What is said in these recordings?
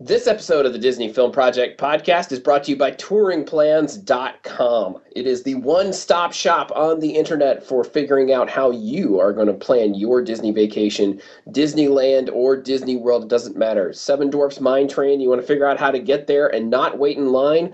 This episode of the Disney Film Project podcast is brought to you by TouringPlans.com. It is the one stop shop on the internet for figuring out how you are going to plan your Disney vacation, Disneyland or Disney World, it doesn't matter. Seven Dwarfs Mine Train, you want to figure out how to get there and not wait in line?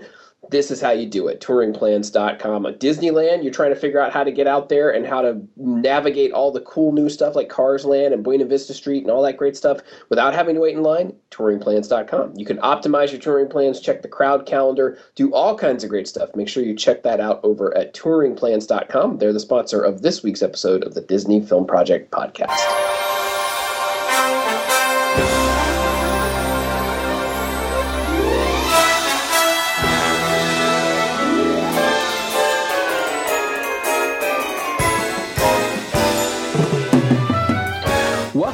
This is how you do it. touringplans.com at disneyland. You're trying to figure out how to get out there and how to navigate all the cool new stuff like cars land and buena vista street and all that great stuff without having to wait in line? touringplans.com you can optimize your touring plans check the crowd calendar do all kinds of great stuff. Make sure you check that out over at touringplans.com they're the sponsor of this week's episode of the disney film project podcast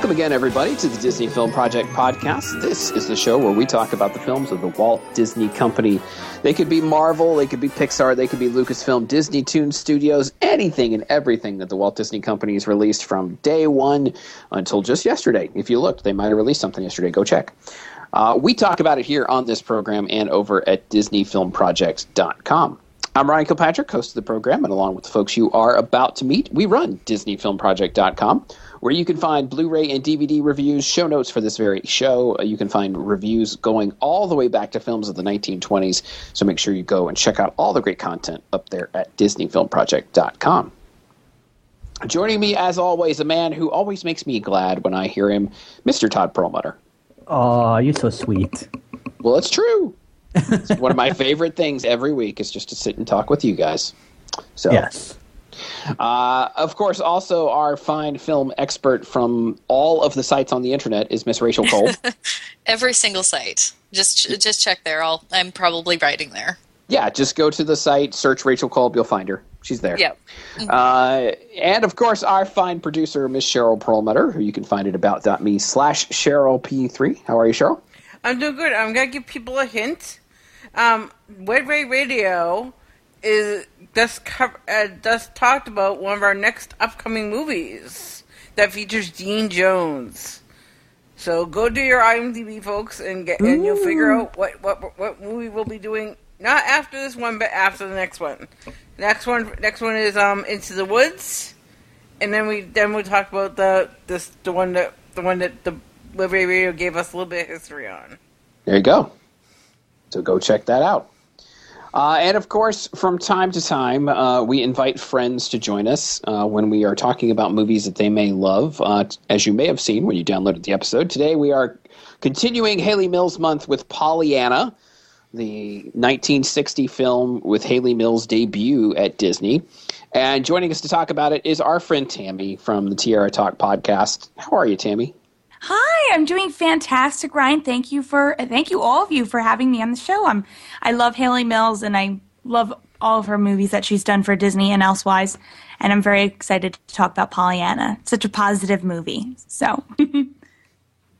Welcome again, everybody, to the Disney Film Project podcast. This is the show where we talk about the films of the Walt Disney Company. They could be Marvel, they could be Pixar, they could be Lucasfilm, Disney Toon Studios, anything and everything that the Walt Disney Company has released from day one until just yesterday. If you looked, they might have released something yesterday. Go check. Uh, we talk about it here on this program and over at DisneyFilmProject.com. I'm Ryan Kilpatrick, host of the program, and along with the folks you are about to meet, we run DisneyFilmProject.com where you can find Blu-ray and DVD reviews, show notes for this very show. Uh, you can find reviews going all the way back to films of the 1920s. So make sure you go and check out all the great content up there at DisneyFilmProject.com. Joining me, as always, a man who always makes me glad when I hear him, Mr. Todd Perlmutter. Oh, you're so sweet. Well, it's true. it's one of my favorite things every week is just to sit and talk with you guys. So yes. Uh, of course, also our fine film expert from all of the sites on the internet is Miss Rachel Kolb. Every single site. Just just check there. I'll, I'm probably writing there. Yeah, just go to the site, search Rachel Kolb, you'll find her. She's there. Yep. Uh, and of course, our fine producer, Miss Cheryl Perlmutter, who you can find at about.me slash Cheryl P3. How are you, Cheryl? I'm doing good. I'm going to give people a hint. Um, WEDway Radio is just cover, uh, just talked about one of our next upcoming movies that features Dean Jones. So go to your IMDb, folks, and get and you'll figure out what, what what movie we'll be doing. Not after this one, but after the next one. Next one, next one is um Into the Woods, and then we then we'll talk about the this the one that the one that the Liberty Radio gave us a little bit of history on. There you go. So go check that out. Uh, and of course, from time to time, uh, we invite friends to join us uh, when we are talking about movies that they may love. Uh, as you may have seen when you downloaded the episode, today we are continuing Hayley Mills Month with Pollyanna, the 1960 film with Hayley Mills' debut at Disney. And joining us to talk about it is our friend Tammy from the Tiara Talk podcast. How are you, Tammy? Hi, I'm doing fantastic, Ryan. Thank you for thank you all of you for having me on the show. I'm I love Hayley Mills and I love all of her movies that she's done for Disney and elsewise, and I'm very excited to talk about Pollyanna. Such a positive movie. So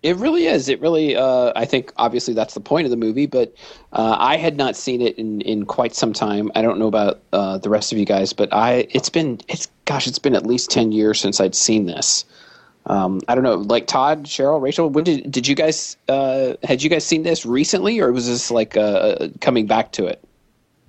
It really is. It really, uh, I think, obviously that's the point of the movie. But uh, I had not seen it in, in quite some time. I don't know about uh, the rest of you guys, but I it's been it's gosh, it's been at least ten years since I'd seen this. Um, I don't know, like Todd, Cheryl, Rachel. When did did you guys uh, had you guys seen this recently, or was this like uh, coming back to it?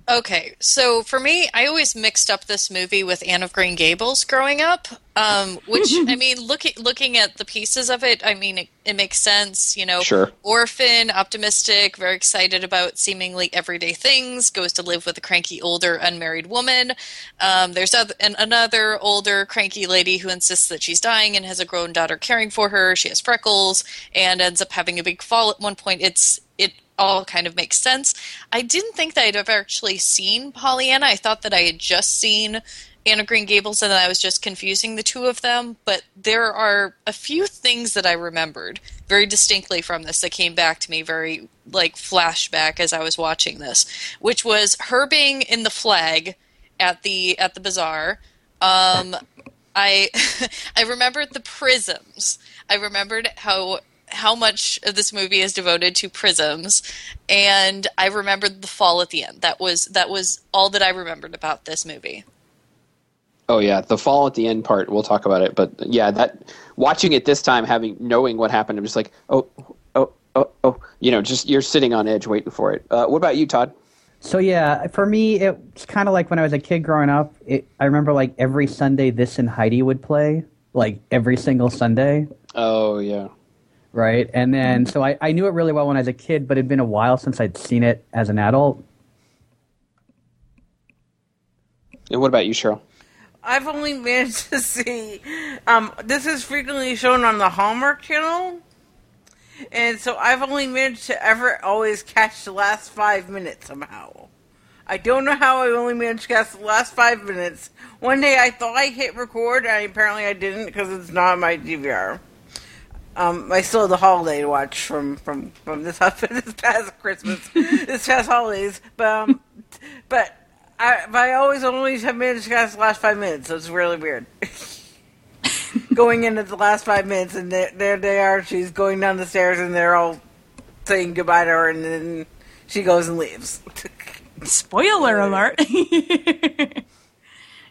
Okay, so for me, I always mixed up this movie with Anne of Green Gables growing up. Um, which I mean, looking looking at the pieces of it, I mean, it, it makes sense. You know, Sure. orphan, optimistic, very excited about seemingly everyday things. Goes to live with a cranky older unmarried woman. Um, there's other, an, another older cranky lady who insists that she's dying and has a grown daughter caring for her. She has freckles and ends up having a big fall at one point. It's it all kind of makes sense. I didn't think that I'd ever actually seen Pollyanna. I thought that I had just seen Anna Green Gables and I was just confusing the two of them. But there are a few things that I remembered very distinctly from this that came back to me very like flashback as I was watching this, which was her being in the flag at the at the bazaar. Um, I I remembered the prisms. I remembered how how much of this movie is devoted to prisms and I remembered the fall at the end. That was that was all that I remembered about this movie. Oh yeah, the fall at the end part. We'll talk about it, but yeah, that watching it this time, having knowing what happened, I'm just like, oh, oh, oh, oh. you know, just you're sitting on edge waiting for it. Uh, what about you, Todd? So yeah, for me, it's kind of like when I was a kid growing up. It, I remember like every Sunday, this and Heidi would play, like every single Sunday, Oh yeah. Right? And then so I, I knew it really well when I was a kid, but it'd been a while since I'd seen it as an adult. And what about you, Cheryl? I've only managed to see. Um, this is frequently shown on the Hallmark Channel, and so I've only managed to ever always catch the last five minutes somehow. I don't know how I only managed to catch the last five minutes. One day I thought I hit record, and apparently I didn't because it's not on my DVR. Um, I still have the holiday to watch from from from this this past Christmas, this past holidays, but um, but I but I always only have managed to catch the last five minutes, so it's really weird. going into the last five minutes, and there, there they are. She's going down the stairs, and they're all saying goodbye to her, and then she goes and leaves. Spoiler alert.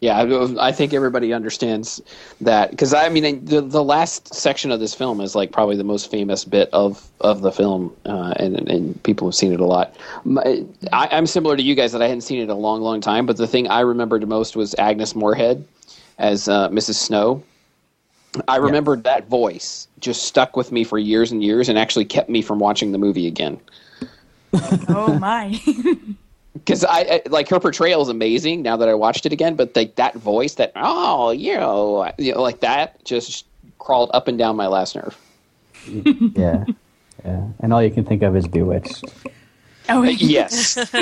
Yeah, I, I think everybody understands that because I mean the the last section of this film is like probably the most famous bit of of the film, uh, and and people have seen it a lot. My, I, I'm similar to you guys that I hadn't seen it in a long, long time, but the thing I remembered most was Agnes Moorehead as uh, Mrs. Snow. I remembered that voice just stuck with me for years and years, and actually kept me from watching the movie again. oh my. because I, I like her portrayal is amazing now that I watched it again. But like that voice, that oh, you know, you know, like that just crawled up and down my last nerve. Yeah, yeah. And all you can think of is Bewitched. Oh Yes,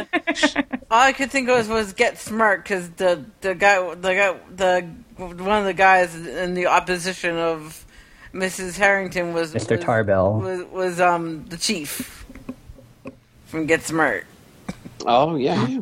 All I could think of was get smart because the the guy the guy the one of the guys in the opposition of Mrs. Harrington was Mr. was- Tarbell. was was um the chief from Get Smart. Oh yeah. yeah.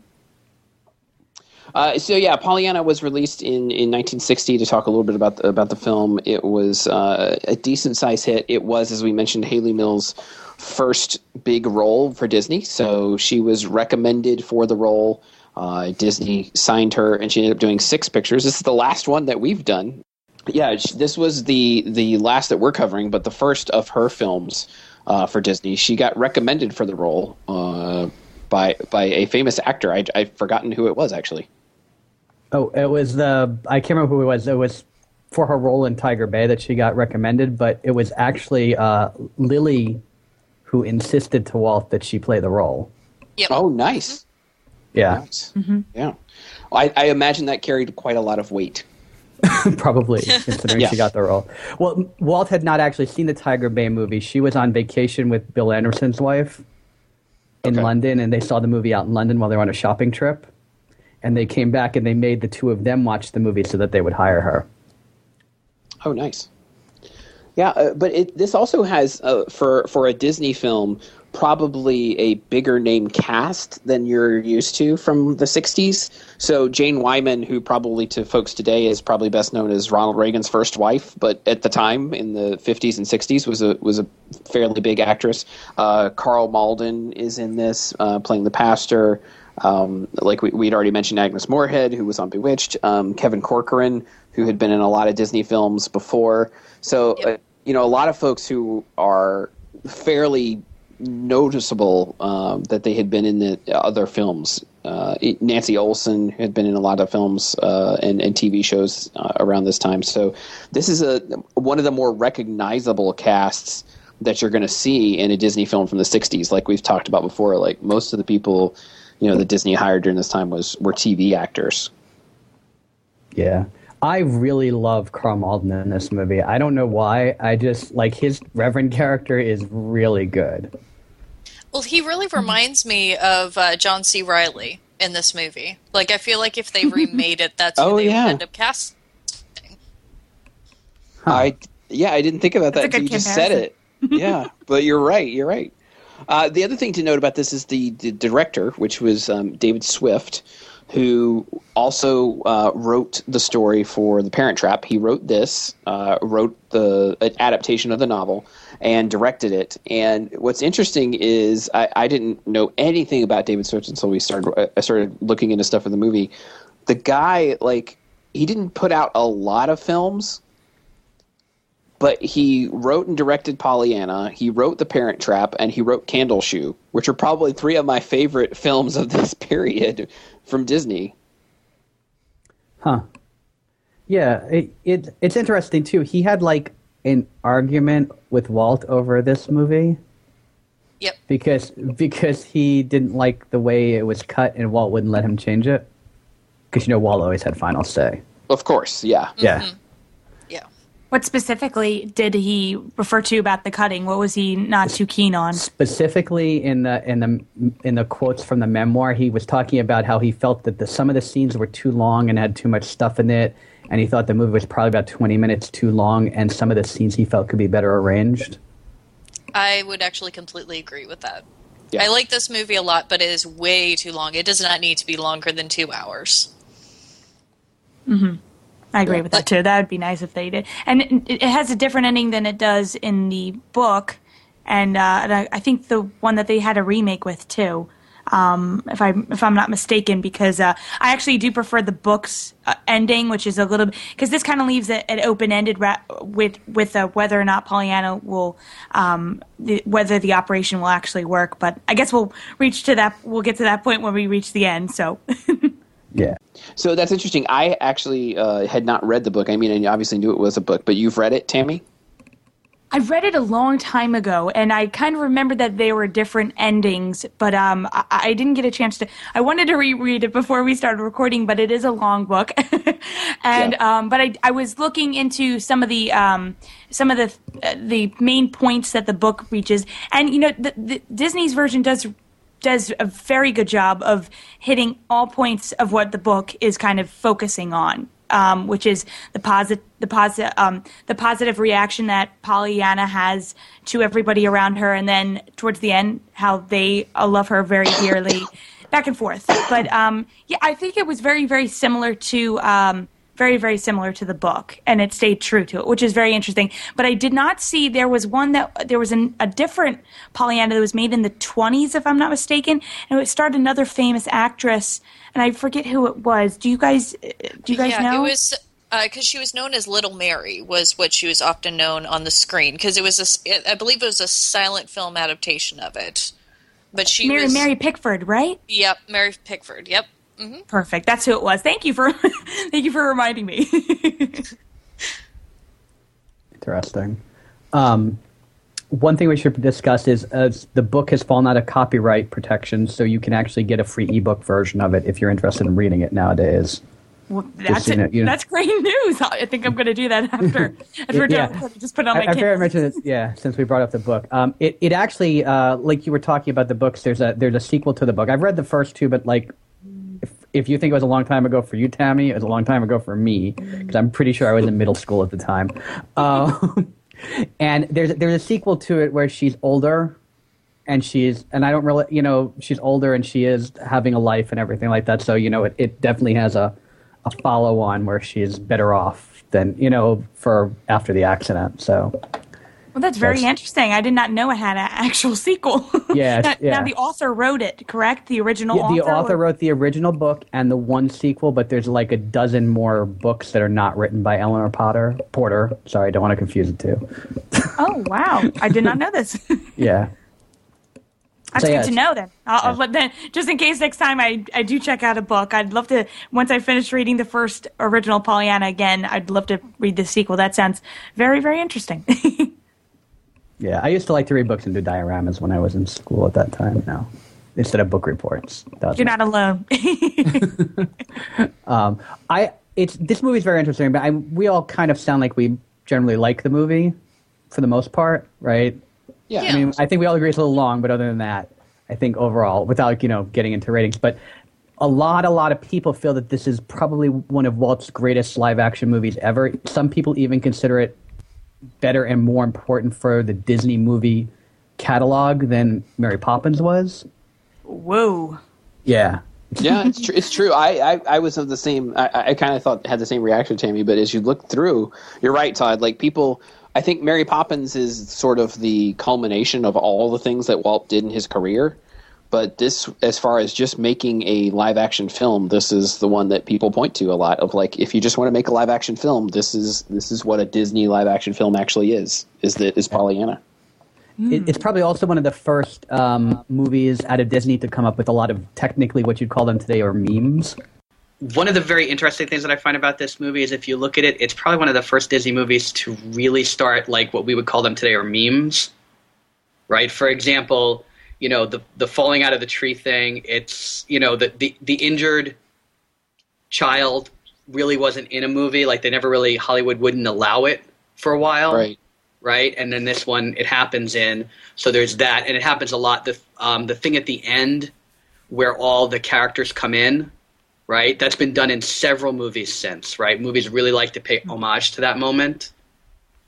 Uh, so yeah, Pollyanna was released in, in 1960 to talk a little bit about the, about the film. It was uh, a decent size hit. It was, as we mentioned, Hayley Mills' first big role for Disney. So she was recommended for the role. Uh, Disney signed her, and she ended up doing six pictures. This is the last one that we've done. Yeah, this was the the last that we're covering, but the first of her films uh, for Disney. She got recommended for the role uh, by by a famous actor. I, I've forgotten who it was actually. Oh, it was the I can't remember who it was. It was for her role in Tiger Bay that she got recommended, but it was actually uh, Lily who insisted to Walt that she play the role. Yep. Oh, nice. Yeah, Nice. Yeah. I, I imagine that carried quite a lot of weight. probably considering Yes. she got the role. Well, Walt had not actually seen the Tiger Bay movie. She was on vacation with Bill Anderson's wife in Okay. London, and they saw the movie out in London while they were on a shopping trip. And they came back and they made the two of them watch the movie so that they would hire her. Oh, nice. Yeah, uh, but it, this also has uh, for for a Disney film probably a bigger name cast than you're used to from the '60s. So Jane Wyman, who probably to folks today is probably best known as Ronald Reagan's first wife, but at the time in the '50s and '60s was a was a fairly big actress. Uh, Karl Malden is in this, uh, playing the pastor. Um, like we, we'd already mentioned, Agnes Moorehead, who was on Bewitched. Um, Kevin Corcoran, who had been in a lot of Disney films before. So, Yep. uh, you know, a lot of folks who are fairly noticeable um, that they had been in the other films. Uh, Nancy Olson had been in a lot of films uh, and, and TV shows uh, around this time. So, this is a one of the more recognizable casts that you're going to see in a Disney film from the '60s. Like we've talked about before, like most of the people, you know, that Disney hired during this time was were TV actors. Yeah. I really love Karl Malden in this movie. I don't know why. I just like his Reverend character is really good. Well, he really reminds me of uh, John C. Reilly in this movie. Like, I feel like if they remade it, that's who Oh, they yeah. would end up casting. I yeah, I didn't think about that That's a you good just said it. yeah, but you're right. You're right. Uh, the other thing to note about this is the, the director, which was um, David Swift, who also uh, wrote the story for The Parent Trap. He wrote this, uh, wrote the uh, adaptation of the novel, and directed it. And what's interesting is I, I didn't know anything about David Swift until we started. Uh, I started looking into stuff for the movie. The guy, like, he didn't put out a lot of films, but he wrote and directed Pollyanna. He wrote The Parent Trap, and he wrote Candle Shoe, which are probably three of my favorite films of this period from Disney. Huh. Yeah, it, it it's interesting too. He had like an argument with Walt over this movie Yep. because because he didn't like the way it was cut and Walt wouldn't let him change it. Because you know Walt always had final say. Of course, yeah. Mm-hmm. Yeah. Yeah. What specifically did he refer to about the cutting? What was he not too keen on? Specifically in the in the in the quotes from the memoir, he was talking about how he felt that the, some of the scenes were too long and had too much stuff in it, and he thought the movie was probably about twenty minutes too long, and some of the scenes he felt could be better arranged. I would actually completely agree with that. Yeah. I like this movie a lot, but it is way too long. It does not need to be longer than two hours. I agree with that too. That would be nice if they did. And it, it has a different ending than it does in the book, and, uh, and I, I think the one that they had a remake with too. Um, if I if I'm not mistaken, because uh, I actually do prefer the book's uh, ending, which is a little because this kind of leaves it, it open ended ra- with with uh, whether or not Pollyanna will um, the, whether the operation will actually work. But I guess we'll reach to that. We'll get to that point when we reach the end. So. Yeah. So that's interesting. I actually uh, had not read the book. I mean, I obviously knew it was a book, but you've read it, Tammy? I read it a long time ago, and I kind of remember that there were different endings, but um, I, I didn't get a chance to. I wanted to reread it before we started recording, but it is a long book, and Yeah. um, but I, I was looking into some of the um, some of the uh, the main points that the book reaches, and you know, the, the, Disney's version does does a very good job of hitting all points of what the book is kind of focusing on, um, which is the positive, the positive, um, the positive reaction that Pollyanna has to everybody around her, and then towards the end, how they uh, love her very dearly, back and forth. But um, yeah, I think it was very, very similar to. Um, very, very similar to the book, and it stayed true to it, which is very interesting. But I did not see there was one that there was an, a different Pollyanna that was made in the 20s, if I'm not mistaken, and it starred another famous actress, and I forget who it was. Do you guys uh, do you guys yeah, know? it was uh, because she was known as Little Mary was what she was often known on the screen because it was a, s- I believe it was a silent film adaptation of it. But she Mary was Mary Pickford, right? Yep, Mary Pickford. Yep. Mm-hmm. Perfect. That's who it was. Thank you for thank you for reminding me. Interesting. Um, one thing we should discuss is uh, the book has fallen out of copyright protection, so you can actually get a free ebook version of it if you're interested in reading it nowadays. well, that's you know- you know- That's great news. I think I'm going to do that after after we're Yeah. Just put it on my I, I figured Kindle. I'd mention this, yeah, since we brought up the book. Um, it, it actually, uh, like you were talking about the books, there's a there's a sequel to the book. I've read the first two, but like, if, if you think it was a long time ago for you, Tammy, it was a long time ago for me because I'm pretty sure I was in middle school at the time. Um, and there's there's a sequel to it where she's older, and she's and I don't really, you know, she's older and she is having a life and everything like that. So you know, it, it definitely has a a follow on where she's better off than you know for after the accident. So Well, that's very That's- interesting. I did not know it had an actual sequel. Yeah, now, yeah. now the author wrote it, correct? The original Yeah, the author. author or- wrote the original book and the one sequel, but there's like a dozen more books that are not written by Eleanor Potter. Porter. Sorry, I don't want to confuse the two. Oh wow! I did not know this. Yeah. That's So, yeah, good to know. Then, I'll, I'll- then, just in case next time I, I do check out a book, I'd love to. Once I finish reading the first original Pollyanna again, I'd love to read the sequel. That sounds very, very interesting. Yeah. I used to like to read books and do dioramas when I was in school at that time. Now, instead of book reports. You're my- not alone. Um, I it's this movie's very interesting, but I, we all kind of sound like we generally like the movie for the most part, right? Yeah. I mean, I think we all agree it's a little long, but other than that, I think overall, without you know getting into ratings, but a lot, a lot of people feel that this is probably one of Walt's greatest live action movies ever. Some people even consider it better and more important for the Disney movie catalog than Mary Poppins was. Whoa! Yeah, yeah, it's true. It's true. I, I, I was of the same. I, I kind of thought had the same reaction, to Tammy. But as you look through, you're right, Todd. Like people, I think Mary Poppins is sort of the culmination of all the things that Walt did in his career. But this, as far as just making a live action film, this is the one that people point to a lot. Of like, if you just want to make a live action film, this is this is what a Disney live action film actually is. Is that is Pollyanna? It, it's probably also one of the first um, movies out of Disney to come up with a lot of technically what you'd call them today or memes. One of the very interesting things that I find about this movie is if you look at it, it's probably one of the first Disney movies to really start like what we would call them today or memes. Right? For example, you know, the the falling out of the tree thing, it's you know, the the, the injured child really wasn't in a movie. Like they never really Hollywood wouldn't allow it for a while. Right. right? And then this one it happens in. So there's that, and it happens a lot. The um, the thing at the end where all the characters come in, right? That's been done in several movies since, right? Movies really like to pay homage to that moment.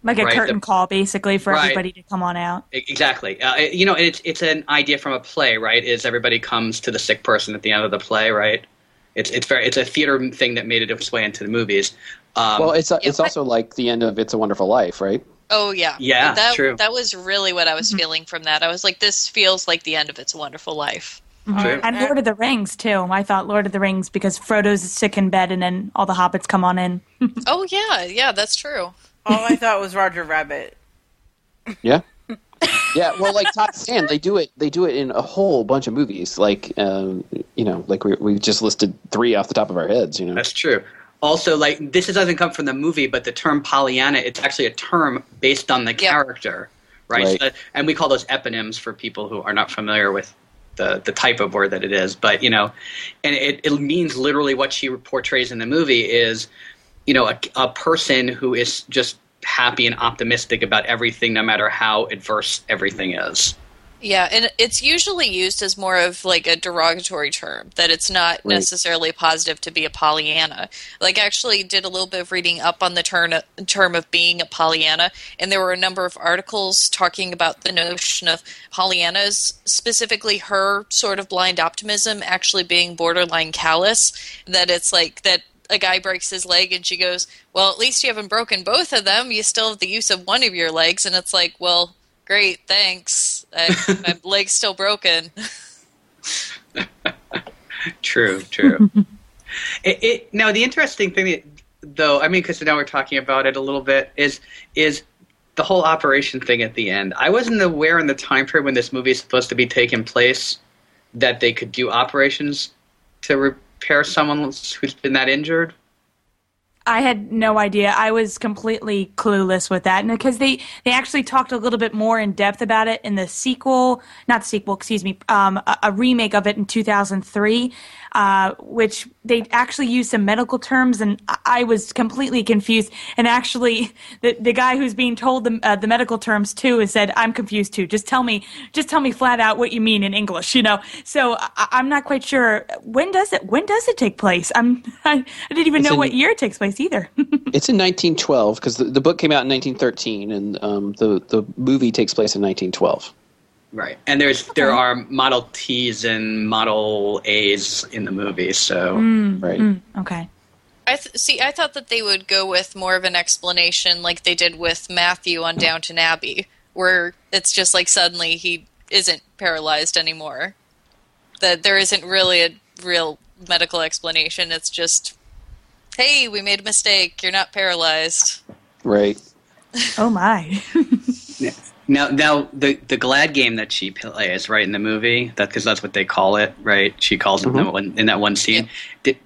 Like a Right, curtain the- call, basically, for Right. everybody to come on out. Exactly. Uh, it- you know, it's it's an idea from a play, right? Is everybody comes to the sick person at the end of the play, right? It's it's very it's a theater thing that made it its way into the movies. Um, well, it's it's but- also like the end of It's a Wonderful Life, right? Oh yeah, Yeah, That true. that was really what I was feeling from that. I was like, this feels like the end of It's a Wonderful Life. True. And Lord of the Rings, too. I thought Lord of the Rings because Frodo's sick in bed and then all the hobbits come on in. Oh yeah, yeah, that's true. All I thought was Roger Rabbit. Yeah. yeah, well, like Todd saying, they do it. They do it in a whole bunch of movies. Like, um, you know, like we we just listed three off the top of our heads. You know, That's true. Also, like this doesn't come from the movie, but the term Pollyanna, it's actually a term based on the Yeah. character, right? Right. So- and we call those eponyms for people who are not familiar with the the type of word that it is. But you know, and it, it means literally what she portrays in the movie is, you know, a, a person who is just happy and optimistic about everything, no matter how adverse everything is. Yeah, and it's usually used as more of like a derogatory term that it's not Right. necessarily positive to be a Pollyanna. Like, I actually did a little bit of reading up on the term term of being a Pollyanna, and there were a number of articles talking about the notion of Pollyannas, specifically her sort of blind optimism, actually being borderline callous. That it's like that a guy breaks his leg and she goes, Well, at least you haven't broken both of them. You still have the use of one of your legs. And it's like, Well, great, thanks. I, my leg's still broken. True, true. it, it, now, the interesting thing, that, though, I mean, because now we're talking about it a little bit, is is the whole operation thing at the end. I wasn't aware in the time frame when this movie is supposed to be taking place that they could do operations to repair someone who's been that injured. I had no idea. I was completely clueless with that, and because they they actually talked a little bit more in depth about it in the sequel, not sequel, excuse me, um, a, a remake of it in 2003, uh, which they actually used some medical terms, and I, was completely confused. And actually, the the guy who's being told the uh, the medical terms too has said, "I'm confused too. Just tell me, just tell me flat out what you mean in English." You know, so I, I'm not quite sure when does it when does it take place. I'm I, I didn't even It's know in- what year it takes place either. it's in 1912 because the, the book came out in 1913, and um, the the movie takes place in 1912. Right, and there's there are Model Ts and Model As in the movie, so Right. okay. I th- see. I thought that they would go with more of an explanation, like they did with Matthew on Downton Abbey, where it's just like suddenly he isn't paralyzed anymore. That there isn't really a real medical explanation. It's just, hey, we made a mistake. You're not paralyzed. Right. Oh my. Now, now the the Glad game that she plays right in the movie, that because that's what they call it, right? She calls it in, that mm-hmm. one, in that one scene. Did,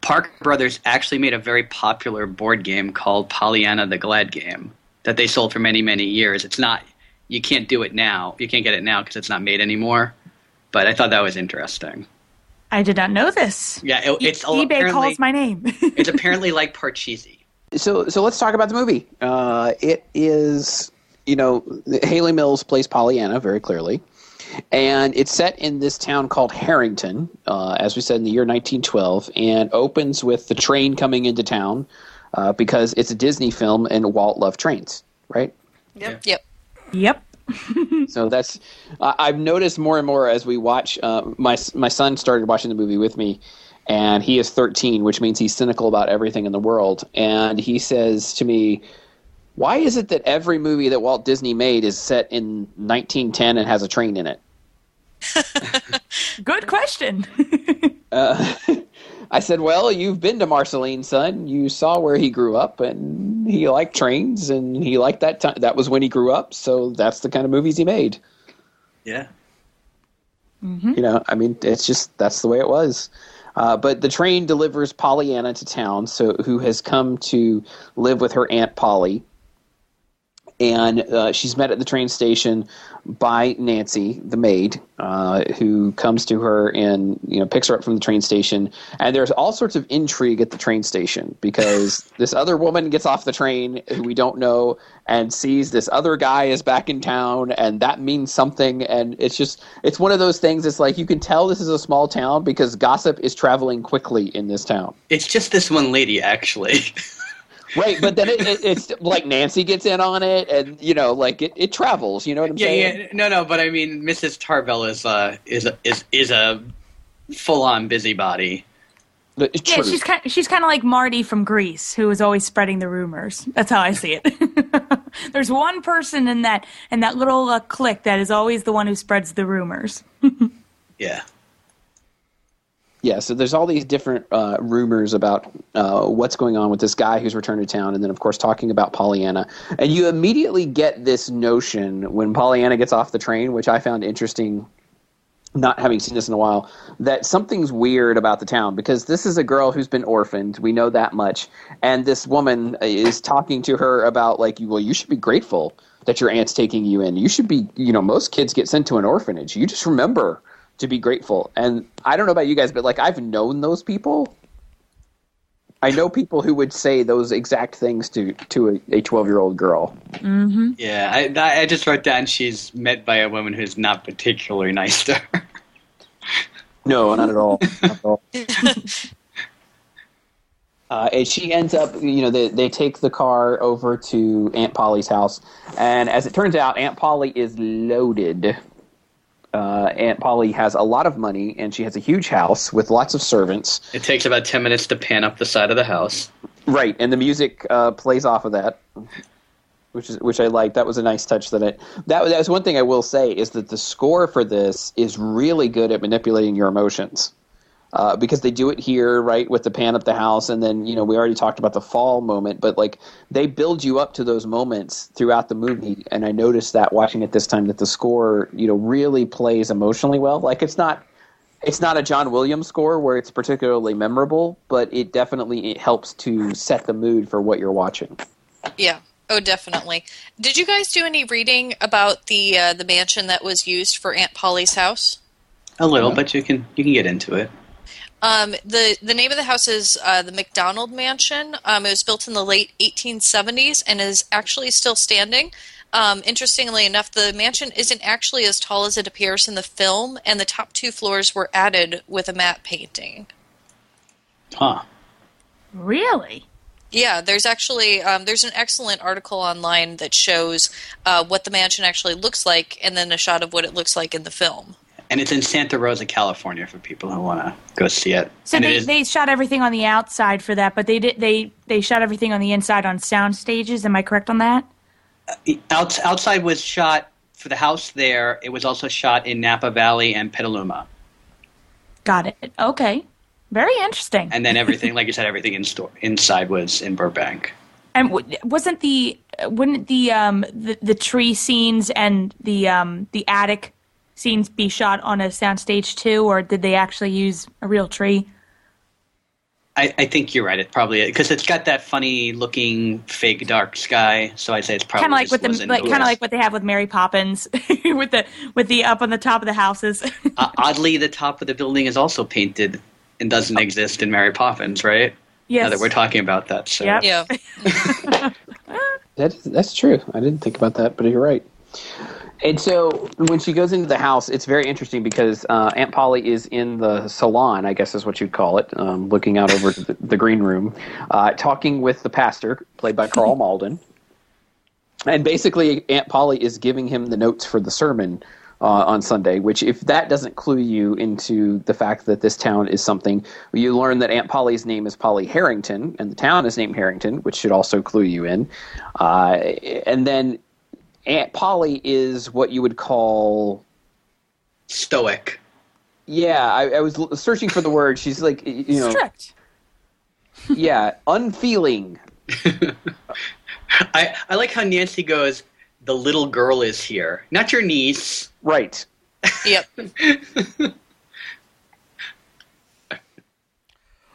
Parker Brothers actually made a very popular board game called Pollyanna the Glad Game that they sold for many many years. It's not you can't do it now. You can't get it now because it's not made anymore. But I thought that was interesting. I did not know this. Yeah, it, it's eBay calls my name. it's apparently like Parcheesi. So so let's talk about the movie. Uh, it is you know Hayley Mills plays Pollyanna very clearly, and it's set in this town called Harrington, uh, as we said in the year 1912, and opens with the train coming into town uh, because it's a Disney film and Walt loved trains, right? Yep. Yep. yep. So that's I I've noticed more and more as we watch. Uh, my my son started watching the movie with me, and he is 13, which means he's cynical about everything in the world. And he says to me, "Why is it that every movie that Walt Disney made is set in 1910 and has a train in it?" Good question. Uh, I said, "Well, you've been to Marceline, son. You saw where he grew up, and he liked trains, and he liked that time. That was when he grew up. So that's the kind of movies he made. Yeah. You know, I mean, it's just that's the way it was. Uh, but the train delivers Pollyanna to town, so who has come to live with her aunt Polly, and uh, she's met at the train station by Nancy, the maid, uh, who comes to her and you know picks her up from the train station. And there's all sorts of intrigue at the train station because this other woman gets off the train who we don't know and sees this other guy is back in town, and that means something. And it's just it's one of those things. It's like you can tell this is a small town because gossip is traveling quickly in this town. It's just this one lady, actually. Right, but then it, it, it's like Nancy gets in on it, and you know, like it, it travels. You know what I'm yeah, saying? yeah. No, no, but I mean, Mrs. Tarbell is uh, is a- is is a full on busybody. But yeah, true. she's kind she's kind of like Marty from Grease, who is always spreading the rumors. That's how I see it. There's one person in that in that little uh, clique that is always the one who spreads the rumors. Yeah. Yeah, so there's all these different uh, rumors about uh, what's going on with this guy who's returned to town, and then of course talking about Pollyanna. And you immediately get this notion when Pollyanna gets off the train, which I found interesting, not having seen this in a while, that something's weird about the town because this is a girl who's been orphaned. We know that much, and this woman is talking to her about like, well, you should be grateful that your aunt's taking you in. You should be, you know, most kids get sent to an orphanage. You just remember to be grateful. And I don't know about you guys, but like I've known those people. I know people who would say those exact things to to a twelve year old girl. Yeah, I, I just wrote down she's met by a woman who's not particularly nice to her. No, not at all. Not at all. Uh, and she ends up, you know, they, they take the car over to Aunt Polly's house. And as it turns out, Aunt Polly is loaded. Uh, Aunt Polly has a lot of money, and she has a huge house with lots of servants. It takes about ten minutes to pan up the side of the house. Right, and the music uh, plays off of that, which is which I like. That was a nice touch. That it that that was one thing I will say is that the score for this is really good at manipulating your emotions. Uh, because they do it here, right, with the pan up the house, and then you know we already talked about the fall moment, but like they build you up to those moments throughout the movie, and I noticed that watching it this time that the score, you know, really plays emotionally well. Like it's not it's not a John Williams score where it's particularly memorable, but it definitely it helps to set the mood for what you're watching. Yeah. Oh, definitely. Did you guys do any reading about the uh, the mansion that was used for Aunt Polly's house? A little, but you can you can get into it. Um, the the name of the house is uh, the McDonald Mansion. Um, it was built in the late 1870s and is actually still standing. Um, interestingly enough, the mansion isn't actually as tall as it appears in the film, and the top two floors were added with a matte painting. Huh. Really? Yeah, there's actually um, there's an excellent article online that shows uh, what the mansion actually looks like, and then a shot of what it looks like in the film. And it's in Santa Rosa, California, for people who want to go see it. So and they, is- they shot everything on the outside for that, but they did they they shot everything on the inside on sound stages. Am I correct on that? Outs, outside was shot for the house there. It was also shot in Napa Valley and Petaluma, Got it. Okay. Very interesting. and then everything, like you said, everything in store inside was in Burbank. And w- wasn't the wouldn't the um the, the tree scenes and the um the attic scenes be shot on a soundstage too, or did they actually use a real tree? I, I think you're right. It probably because it's got that funny looking fake dark sky. So I'd say it's probably Kind of like with the like kind of like what they have with Mary Poppins, with the with the up on the top of the houses. Uh, oddly, the top of the building is also painted and doesn't exist in Mary Poppins, right? yes. Now that we're talking about that, so Yep. Yeah. That's that's true. I didn't think about that, but you're right. And so when she goes into the house, it's very interesting because uh, Aunt Polly is in the salon, I guess is what you'd call it, um, looking out over the, the green room, uh, talking with the pastor, played by Karl Malden. And basically, Aunt Polly is giving him the notes for the sermon uh, on Sunday. Which, if that doesn't clue you into the fact that this town is something, you learn that Aunt Polly's name is Polly Harrington, and the town is named Harrington, which should also clue you in. Uh, and then Aunt Polly is what you would call stoic. Yeah, I, I was searching for the word. She's like, you know, Strict. yeah, unfeeling. I, I like how Nancy goes, the little girl is here. Not your niece. Right. Yep.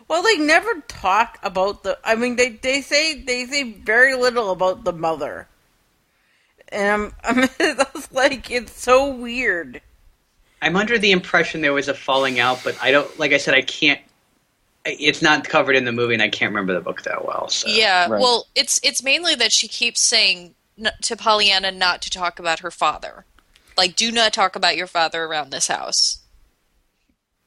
Well, they never talk about the. I mean, they they say they say very little about the mother, and I'm, I'm it's like it's so weird. I'm under the impression there was a falling out, but I don't, like I said, I can't, it's not covered in the movie and I can't remember the book that well. So. Yeah. Right. Well, it's it's mainly that she keeps saying to Pollyanna not to talk about her father. Like, do not talk about your father around this house.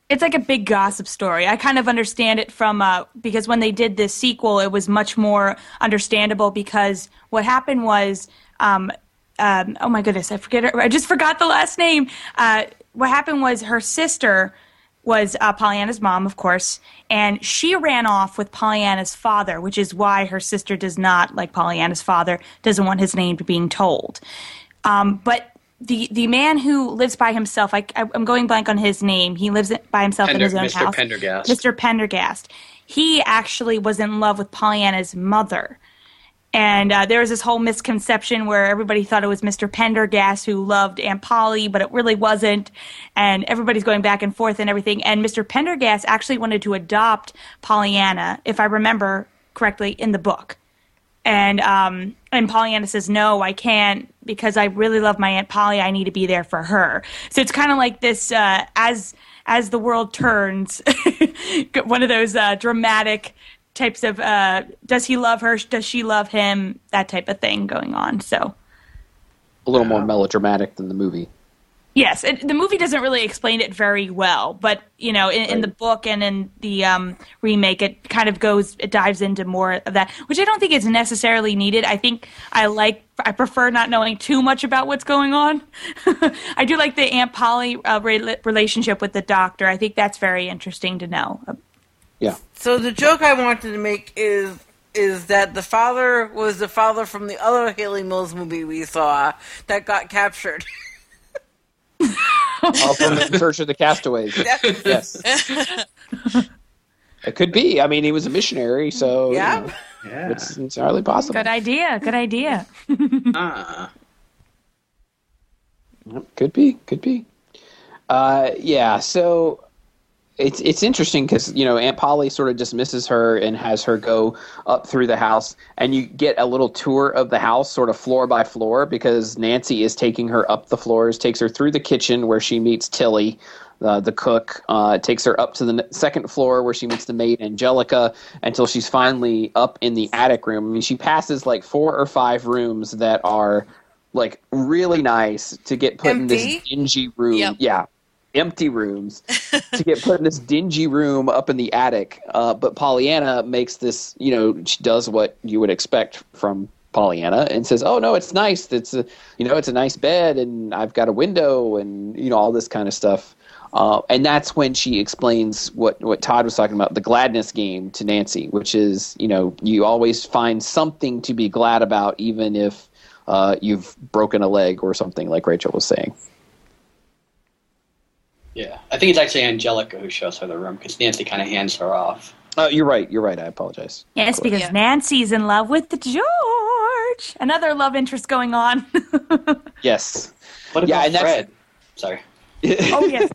It's like a big gossip story. I kind of understand it from uh, because when they did this sequel, it was much more understandable because what happened was, um, um, oh my goodness, I forget her. I just forgot the last name. Uh, what happened was her sister was uh, Pollyanna's mom, of course, and she ran off with Pollyanna's father, which is why her sister does not, like Pollyanna's father, doesn't want his name being told. Um, but the the man who lives by himself, I, I'm going blank on his name. He lives by himself in his own house. Mr. house. Pendergast. Mr. Pendergast. He actually was in love with Pollyanna's mother. And uh, there was this whole misconception where everybody thought it was Mr. Pendergast who loved Aunt Polly, but it really wasn't. And everybody's going back and forth and everything. And Mr. Pendergast actually wanted to adopt Pollyanna, if I remember correctly, in the book. And um, and Pollyanna says, "No, I can't because I really love my Aunt Polly. I need to be there for her." So it's kind of like this uh, as as the world turns, one of those uh, dramatic types of uh, does he love her? Does she love him? That type of thing going on. So A little more melodramatic than the movie. yes, it, the movie doesn't really explain it very well, but you know, in, in the book and in the um, remake, it kind of goes, it dives into more of that, which I don't think is necessarily needed. I think I like, I prefer not knowing too much about what's going on. I do like the Aunt Polly uh, re- relationship with the doctor. I think that's very interesting to know. Yeah. So the joke I wanted to make is is that the father was the father from the other Hayley Mills movie we saw that got captured. All from the Church of the Castaways. Yes. it could be. I mean, he was a missionary, so you Yeah. know, Yeah. it's entirely possible. Good idea. Good idea. Ah. Could be, could be. Uh, yeah, so it's it's interesting because you know Aunt Polly sort of dismisses her and has her go up through the house, and you get a little tour of the house, sort of floor by floor, because Nancy is taking her up the floors, takes her through the kitchen where she meets Tilly. Uh, the cook uh, takes her up to the second floor where she meets the maid Angelica until she's finally up in the attic room. I mean, she passes like four or five rooms that are like really nice to get put in this dingy room. Yep. Yeah, empty rooms to get put in this dingy room up in the attic. Uh, but Pollyanna makes this, you know, she does what you would expect from Pollyanna and says, "Oh no, it's nice. It's a, you know, it's a nice bed, and I've got a window, and you know, all this kind of stuff." Uh, and that's when she explains what, what Todd was talking about, the gladness game to Nancy, which is, you know, you always find something to be glad about, even if uh, you've broken a leg or something, like Rachel was saying. Yeah. I think it's actually Angelica who shows her the room because Nancy kind of hands her off. Uh, you're right. You're right. I apologize. Yes, because Yeah. Nancy's in love with George. Another love interest going on. Yes. What Yeah, about and that's- Fred? Sorry. oh yes.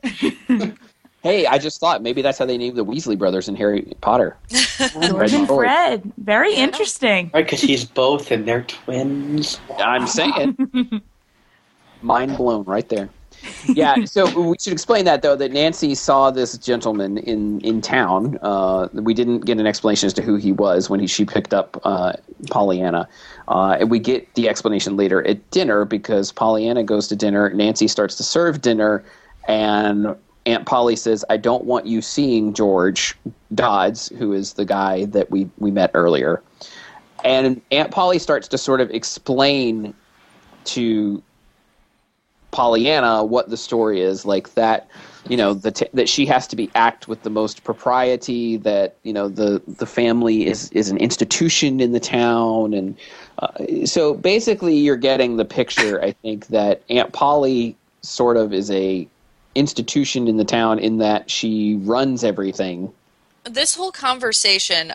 hey, I just thought maybe that's how they named the Weasley brothers in Harry Potter. George and Fred. Very interesting. Right, because he's both and they're twins. I'm saying. Mind blown right there. Yeah, so we should explain that though that Nancy saw this gentleman in in town. Uh, we didn't get an explanation as to who he was when he she picked up uh, Pollyanna, uh, and we get the explanation later at dinner because Pollyanna goes to dinner. Nancy starts to serve dinner, and Aunt Polly says, "I don't want you seeing George Dodds, who is the guy that we we met earlier." And Aunt Polly starts to sort of explain to Pollyanna what the story is like that you know the t- that she has to be act with the most propriety that you know the the family is is an institution in the town and uh, so basically you're getting the picture I think that Aunt Polly sort of is a institution in the town in that she runs everything. this whole conversation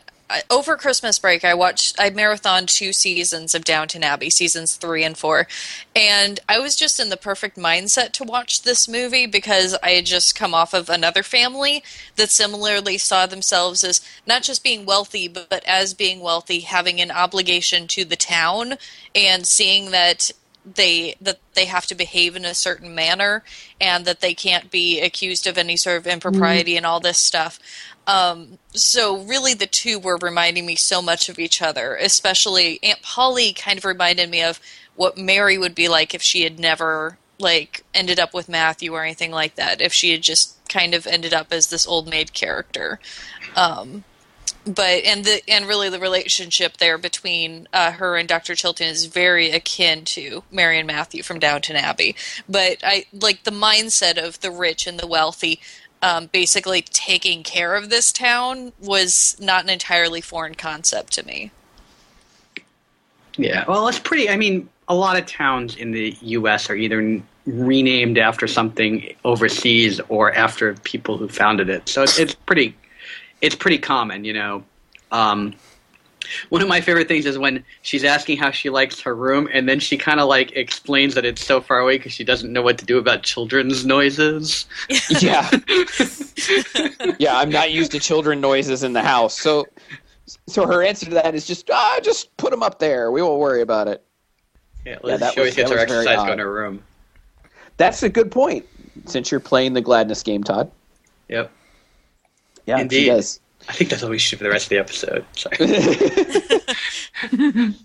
over Christmas break, I watched I marathon two seasons of Downton Abbey, seasons three and four, and I was just in the perfect mindset to watch this movie because I had just come off of another family that similarly saw themselves as not just being wealthy, but, but as being wealthy, having an obligation to the town, and seeing that they that they have to behave in a certain manner and that they can't be accused of any sort of impropriety and all this stuff. Um, so really, the two were reminding me so much of each other. Especially Aunt Polly kind of reminded me of what Mary would be like if she had never like ended up with Matthew or anything like that. If she had just kind of ended up as this old maid character. Um, but and the and really the relationship there between uh, her and Dr. Chilton is very akin to Mary and Matthew from Downton Abbey. But I like the mindset of the rich and the wealthy. Um, basically, taking care of this town was not an entirely foreign concept to me. Yeah, well, it's pretty. I mean, a lot of towns in the U.S. are either renamed after something overseas or after people who founded it. So it's, it's pretty, it's pretty common, you know. Um, one of my favorite things is when she's asking how she likes her room, and then she kind of like explains that it's so far away because she doesn't know what to do about children's noises. Yeah. yeah, I'm not used to children noises in the house. So so her answer to that is just ah just put them up there. We won't worry about it. Yeah, Yeah, that she always was- gets that her exercise odd. going to her room. That's a good point. Since you're playing the gladness game, Todd. Yep. Yeah, she Indeed. does. I think that's all we should do for the rest of the episode. Sorry.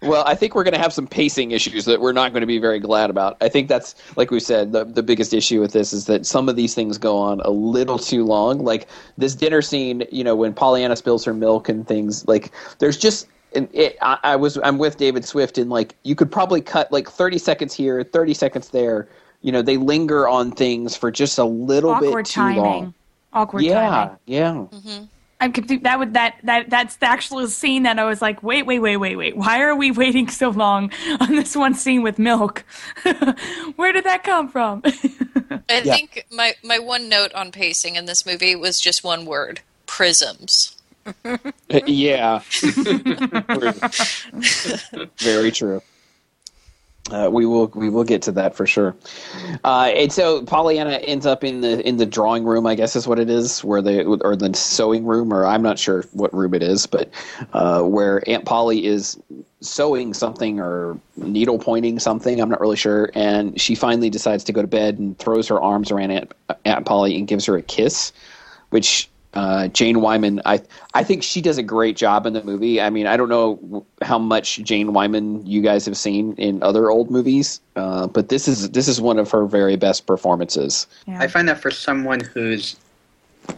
Well, I think we're going to have some pacing issues that we're not going to be very glad about. I think that's, like we said, the, the biggest issue with this is that some of these things go on a little too long. Like this dinner scene, you know, when Pollyanna spills her milk and things. Like there's just, and it, I, I was, I'm with David Swift, and like you could probably cut like 30 seconds here, 30 seconds there. You know, they linger on things for just a little Awkward bit too timing. long. Awkward Yeah, timing. yeah. Mm-hmm. I'm confused. That would that that that's the actual scene that I was like, wait, wait, wait, wait, wait. Why are we waiting so long on this one scene with milk? Where did that come from? I Yeah. think my my one note on pacing in this movie was just one word: prisms. Uh, yeah. Very true. Uh, we will we will get to that for sure. Uh, and so Pollyanna ends up in the in the drawing room, I guess is what it is, where they or the sewing room, or I'm not sure what room it is, but uh, where Aunt Polly is sewing something or needle pointing something. I'm not really sure, and she finally decides to go to bed and throws her arms around Aunt Aunt Polly and gives her a kiss, which uh, Jane Wyman, I I think she does a great job in the movie. I mean, I don't know how much Jane Wyman you guys have seen in other old movies, uh, but this is this is one of her very best performances. Yeah. I find that for someone who's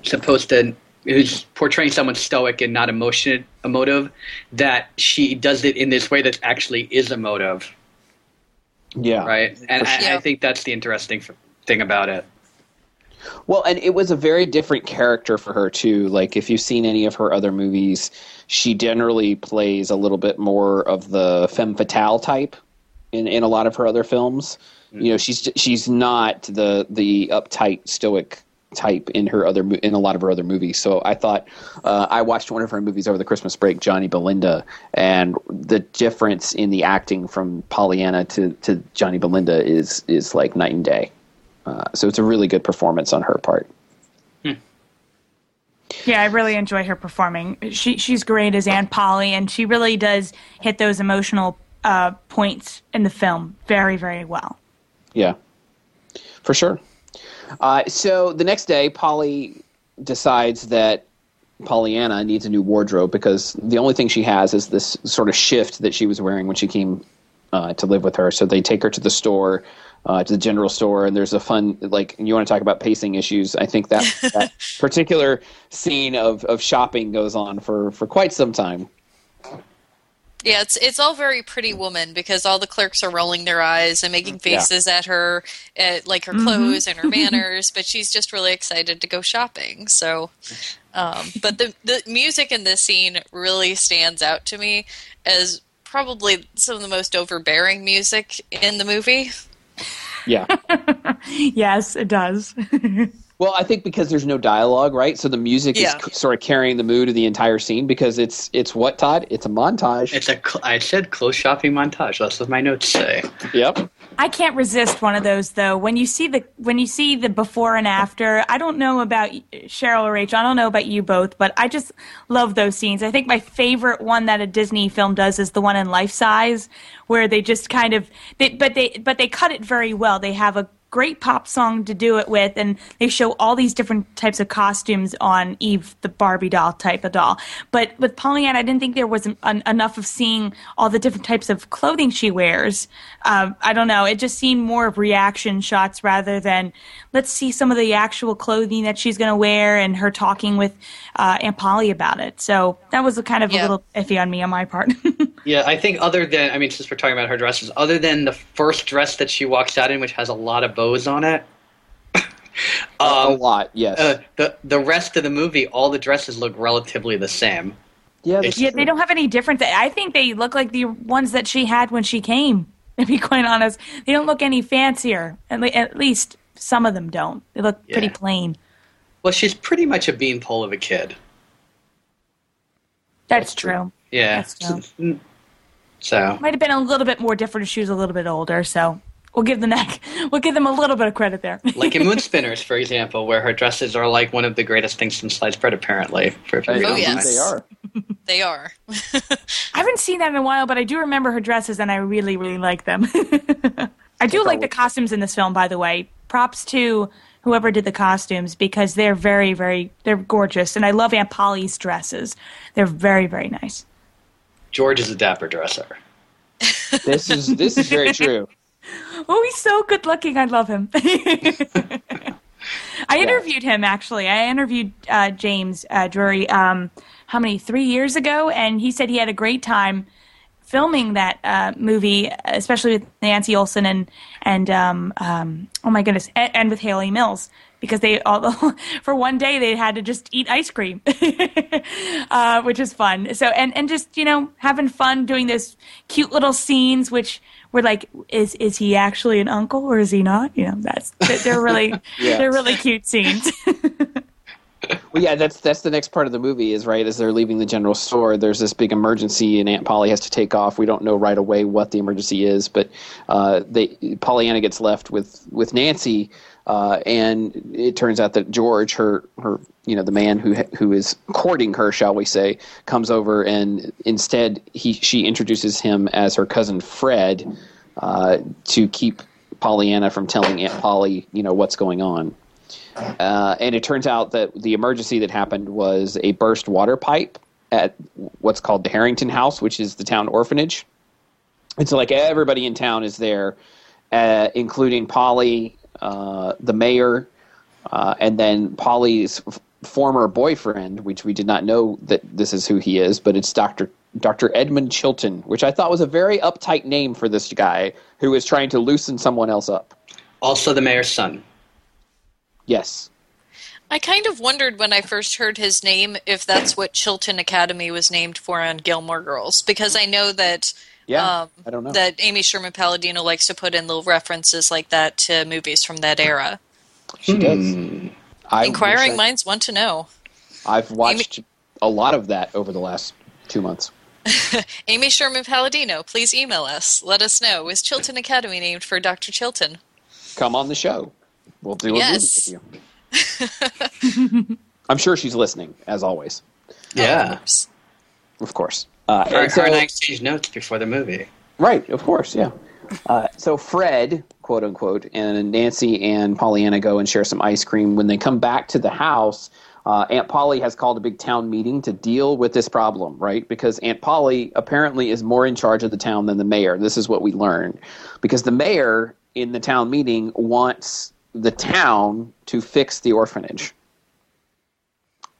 supposed to who's portraying someone stoic and not emotion emotive, that she does it in this way that actually is emotive, Yeah, right? And I, sure. I think that's the interesting thing about it. Well, and it was a very different character for her too. Like if you've seen any of her other movies, she generally plays a little bit more of the femme fatale type in in a lot of her other films. You know, she's she's not the the uptight stoic type in her other in a lot of her other movies. So I thought uh, I watched one of her movies over the Christmas break, Johnny Belinda, and the difference in the acting from Pollyanna to to Johnny Belinda is is like night and day. Uh, so it's a really good performance on her part. Yeah, I really enjoy her performing. She she's great as Aunt Polly, and she really does hit those emotional uh, points in the film very very well. Yeah, for sure. Uh, so the next day, Polly decides that Pollyanna needs a new wardrobe because the only thing she has is this sort of shift that she was wearing when she came uh, to live with her. So they take her to the store, uh, to the general store, and there's a fun like you want to talk about pacing issues. I think that that particular scene of, of shopping goes on for, for quite some time. Yeah, it's it's all very Pretty Woman because all the clerks are rolling their eyes and making Yeah. faces at her, at like her clothes and her manners, but she's just really excited to go shopping. So, um, but the the music in this scene really stands out to me as probably some of the most overbearing music in the movie. Yeah. yes, it does. Well, I think because there's no dialogue, right? So the music Yeah. is c- sort of carrying the mood of the entire scene because it's it's what Todd? It's a montage. It's a. Cl- I said close shopping montage. That's what my notes say. yep. I can't resist one of those though. When you see the when you see the before and after, I don't know about Cheryl or Rachel. I don't know about you both, but I just love those scenes. I think my favorite one that a Disney film does is the one in life size, where they just kind of, they, but they but they cut it very well. They have a great pop song to do it with, and they show all these different types of costumes on Eve, the Barbie doll type of doll. But with Pollyanna, I didn't think there was en- enough of seeing all the different types of clothing she wears. Um, I don't know. It just seemed more of reaction shots rather than let's see some of the actual clothing that she's going to wear and her talking with uh, Aunt Polly about it. So that was a kind of a little iffy on me on my part. Yeah, I think other than I mean, since we're talking about her dresses, other than the first dress that she walks out in, which has a lot of bows on it, a lot, yes. uh, the the rest of the movie, all the dresses look relatively the same. yeah, Yeah, they don't have any difference. I think they look like the ones that she had when she came. To be quite honest, they don't look any fancier. At, le- at least some of them don't. They look pretty plain. Well, she's pretty much a beanpole of a kid. That's, true. Yeah. That's true. So, so Might have been a little bit more different if she was a little bit older. So we'll give them that. We'll give them a little bit of credit there. like in Moon Spinners, for example, where her dresses are like one of the greatest things since sliced bread, apparently. For if you I read know Oh, online. yes. they are. They are. I haven't seen that in a while, but I do remember her dresses, and I really, really like them. I do like the costumes in this film, by the way. Props to whoever did the costumes because they're very, very, they're gorgeous, and I love Aunt Polly's dresses. They're very, very nice. George is a dapper dresser. This is this is very true. Oh, he's so good looking. I love him. I interviewed him actually. I interviewed uh, James uh, Drury. Um, how many? Three years ago, and he said he had a great time filming that uh, movie, especially with Nancy Olson and and um, um, oh my goodness, and, and with Hayley Mills because they all for one day they had to just eat ice cream, uh, which is fun. So and and just you know having fun doing those cute little scenes, which were like, is is he actually an uncle or is he not? You know, that's they're really Yeah. they're really cute scenes. Well, yeah, that's that's the next part of the movie is right as they're leaving the general store. There's this big emergency, and Aunt Polly has to take off. We don't know right away what the emergency is, but uh, they Pollyanna gets left with with Nancy, uh, and it turns out that George, her her you know the man who who is courting her, shall we say, comes over, and instead he she introduces him as her cousin Fred uh, to keep Pollyanna from telling Aunt Polly, you know, what's going on. Uh, and it turns out that the emergency that happened was a burst water pipe at what's called the Harrington House, which is the town orphanage. And so, like, everybody in town is there, uh, including Polly, uh, the mayor, uh, and then Polly's f- former boyfriend, which we did not know that this is who he is, but it's Dr. Dr. Edmund Chilton, which I thought was a very uptight name for this guy who is trying to loosen someone else up. Also, the mayor's son. Yes. I kind of wondered when I first heard his name if that's what Chilton Academy was named for on Gilmore Girls, because I know that Yeah. um, I don't know. that Amy Sherman Palladino likes to put in little references like that to movies from that era. She does. I Inquiring wish I- minds want to know. I've watched a lot of that over the last two months. Amy Sherman Palladino, please email us. Let us know. Was Chilton Academy named for Dr. Chilton? Come on the show. We'll do a Yes. movie with you. I'm sure she's listening, as always. Yeah. Of course. Of course. Uh, and so- I exchanged notes before the movie. Right, of course, yeah. Uh, so Fred, quote unquote, and Nancy and Pollyanna go and share some ice cream. When they come back to the house, uh, Aunt Polly has called a big town meeting to deal with this problem, right? Because Aunt Polly apparently is more in charge of the town than the mayor. This is what we learned. Because the mayor in the town meeting wants the town to fix the orphanage.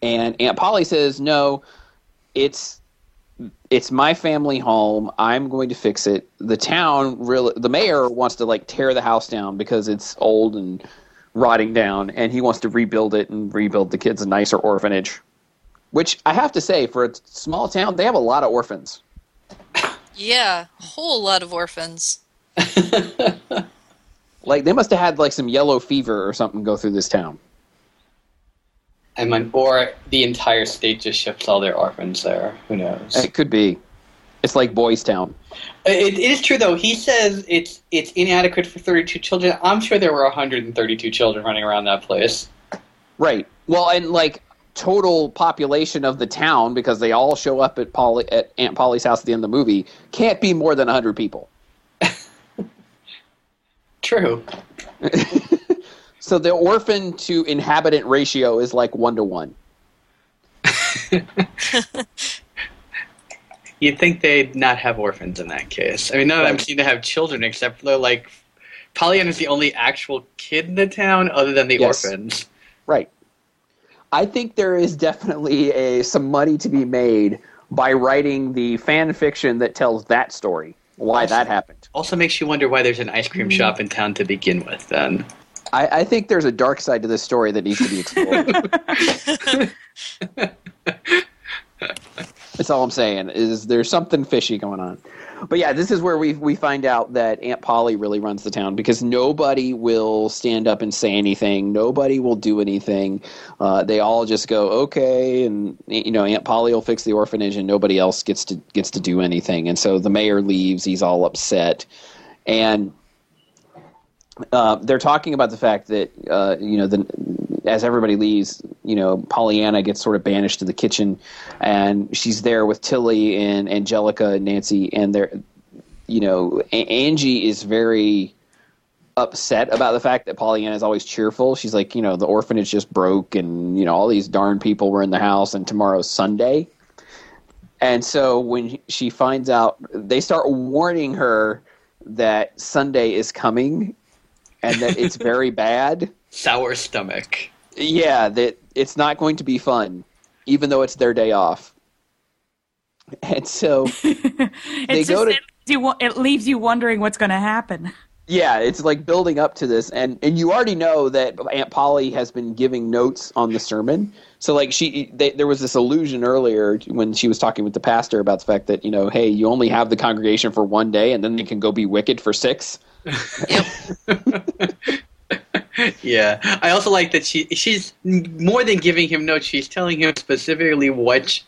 And Aunt Polly says, no, it's it's my family home. I'm going to fix it. The town really, the mayor wants to like tear the house down because it's old and rotting down, and he wants to rebuild it and rebuild the kids a nicer orphanage. Which I have to say, for a small town, they have a lot of orphans. Yeah, a whole lot of orphans. Like they must have had like some yellow fever or something go through this town. I mean, or the entire state just ships all their orphans there. Who knows? It could be. It's like Boys Town. It, it is true though. He says it's it's inadequate for 32 children. I'm sure there were 132 children running around that place. Right. Well, and like total population of the town because they all show up at Polly at Aunt Polly's house at the end of the movie can't be more than 100 people. True. So the orphan to inhabitant ratio is like 1 to 1. You'd think they'd not have orphans in that case. I mean, none of them seem to have children except for like Pollyanna's the only actual kid in the town other than the Yes. orphans. Right. I think there is definitely a some money to be made by writing the fan fiction that tells that story. Why that happened. Also makes you wonder why there's an ice cream mm-hmm. shop in town to begin with. Then I, I think there's a dark side to this story that needs to be explored. That's all I'm saying. Is there's something fishy going on? But yeah, this is where we we find out that Aunt Polly really runs the town because nobody will stand up and say anything. Nobody will do anything. Uh, they all just go okay, and you know Aunt Polly will fix the orphanage, and nobody else gets to gets to do anything. And so the mayor leaves. He's all upset, and uh, they're talking about the fact that uh, you know the as everybody leaves, you know Pollyanna gets sort of banished to the kitchen, and she's there with Tilly and Angelica and Nancy, and they're you know A- Angie is very upset about the fact that Pollyanna is always cheerful. She's like, you know, the orphanage just broke, and you know all these darn people were in the house, and tomorrow's Sunday. And so when she finds out, they start warning her that Sunday is coming and that it's very bad. sour stomach. Yeah, that it's not going to be fun, even though it's their day off. And so, It's go just, to- it, you, it leaves you wondering what's going to happen. yeah, it's like building up to this, and and you already know that Aunt Polly has been giving notes on the sermon. So like she, they, there was this illusion earlier when she was talking with the pastor about the fact that you know, hey, you only have the congregation for one day, and then they can go be wicked for six. Yeah, I also like that she she's more than giving him notes. She's telling him specifically which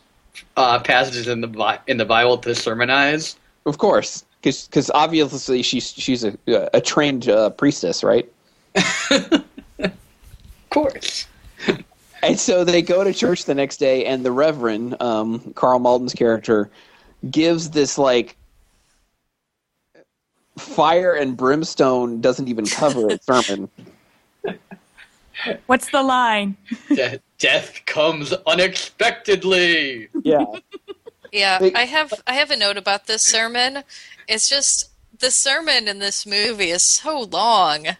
uh, passages in the in the Bible to sermonize. Of course, because obviously she's she's a a trained uh, priestess, right? Of course. And so they go to church the next day, and the Reverend um, Karl Malden's character gives this like fire and brimstone doesn't even cover it sermon. What's the line? De- death comes unexpectedly. Yeah, Yeah, I have I have a note about this sermon. It's just the sermon in this movie is so long. it,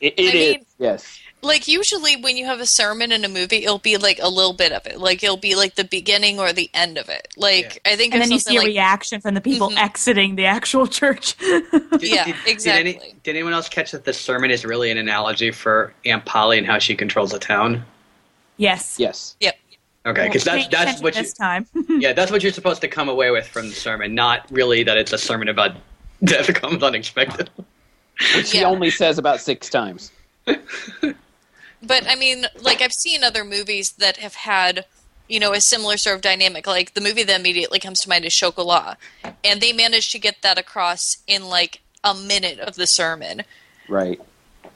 it I is. mean- Yes, Like usually when you have a sermon in a movie, it'll be like a little bit of it. Like it'll be like the beginning or the end of it. Like I think And then you see something a like reaction from the people Mhm. exiting the actual church. Did, Yeah, did- exactly. Did, any, did anyone else catch that the sermon is really an analogy for Aunt Polly and how she controls the town? yes. yes. Yep. Okay, because that's that's attention what you, this time. yeah that's what you're supposed to come away with from the sermon, not really that it's a sermon about death comes unexpected. Which he only says about six times. But I mean, like I've seen other movies that have had, you know, a similar sort of dynamic. Like the movie that immediately comes to mind is Chocolat, and they managed to get that across in like a minute of the sermon. Right.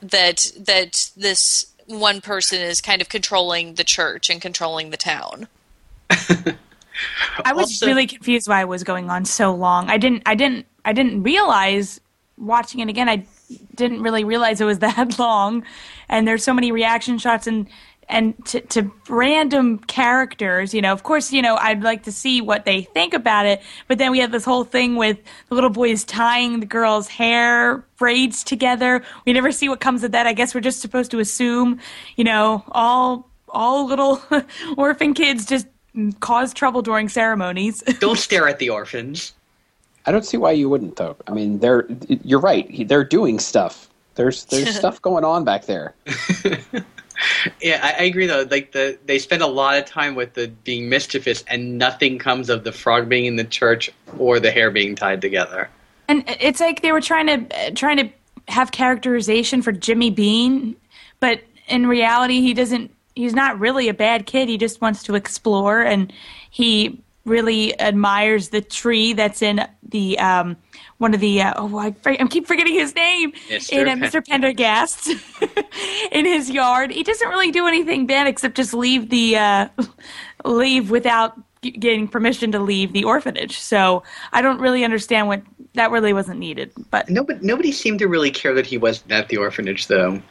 That that this one person is kind of controlling the church and controlling the town. I was Also- really confused why it was going on so long. I didn't I didn't I didn't realize watching it again I didn't really realize it was that long and there's so many reaction shots and and to, to random characters, you know, of course, you know, I'd like to see what they think about it, but then we have this whole thing with the little boys tying the girl's hair braids together. We never see what comes of that. I guess we're just supposed to assume, you know, all all little orphan kids just cause trouble during ceremonies. Don't stare at the orphans. I don't see why you wouldn't though. I mean, they're you're right. They're doing stuff. There's there's stuff going on back there. Yeah, I, I agree though. Like the they spend a lot of time with the being mischievous, and nothing comes of the frog being in the church or the hair being tied together. and it's like they were trying to uh, trying to have characterization for Jimmy Bean, but in reality, he doesn't. He's not really a bad kid. He just wants to explore, and he really admires the tree that's in the um, one of the. Uh, oh, I, I keep forgetting his name. Mr. In uh, Mr. Pendergast in his yard. He doesn't really do anything bad except just leave the uh, leave without g- getting permission to leave the orphanage. So I don't really understand what that really wasn't needed. But Nobody, nobody seemed to really care that he wasn't at the orphanage, though.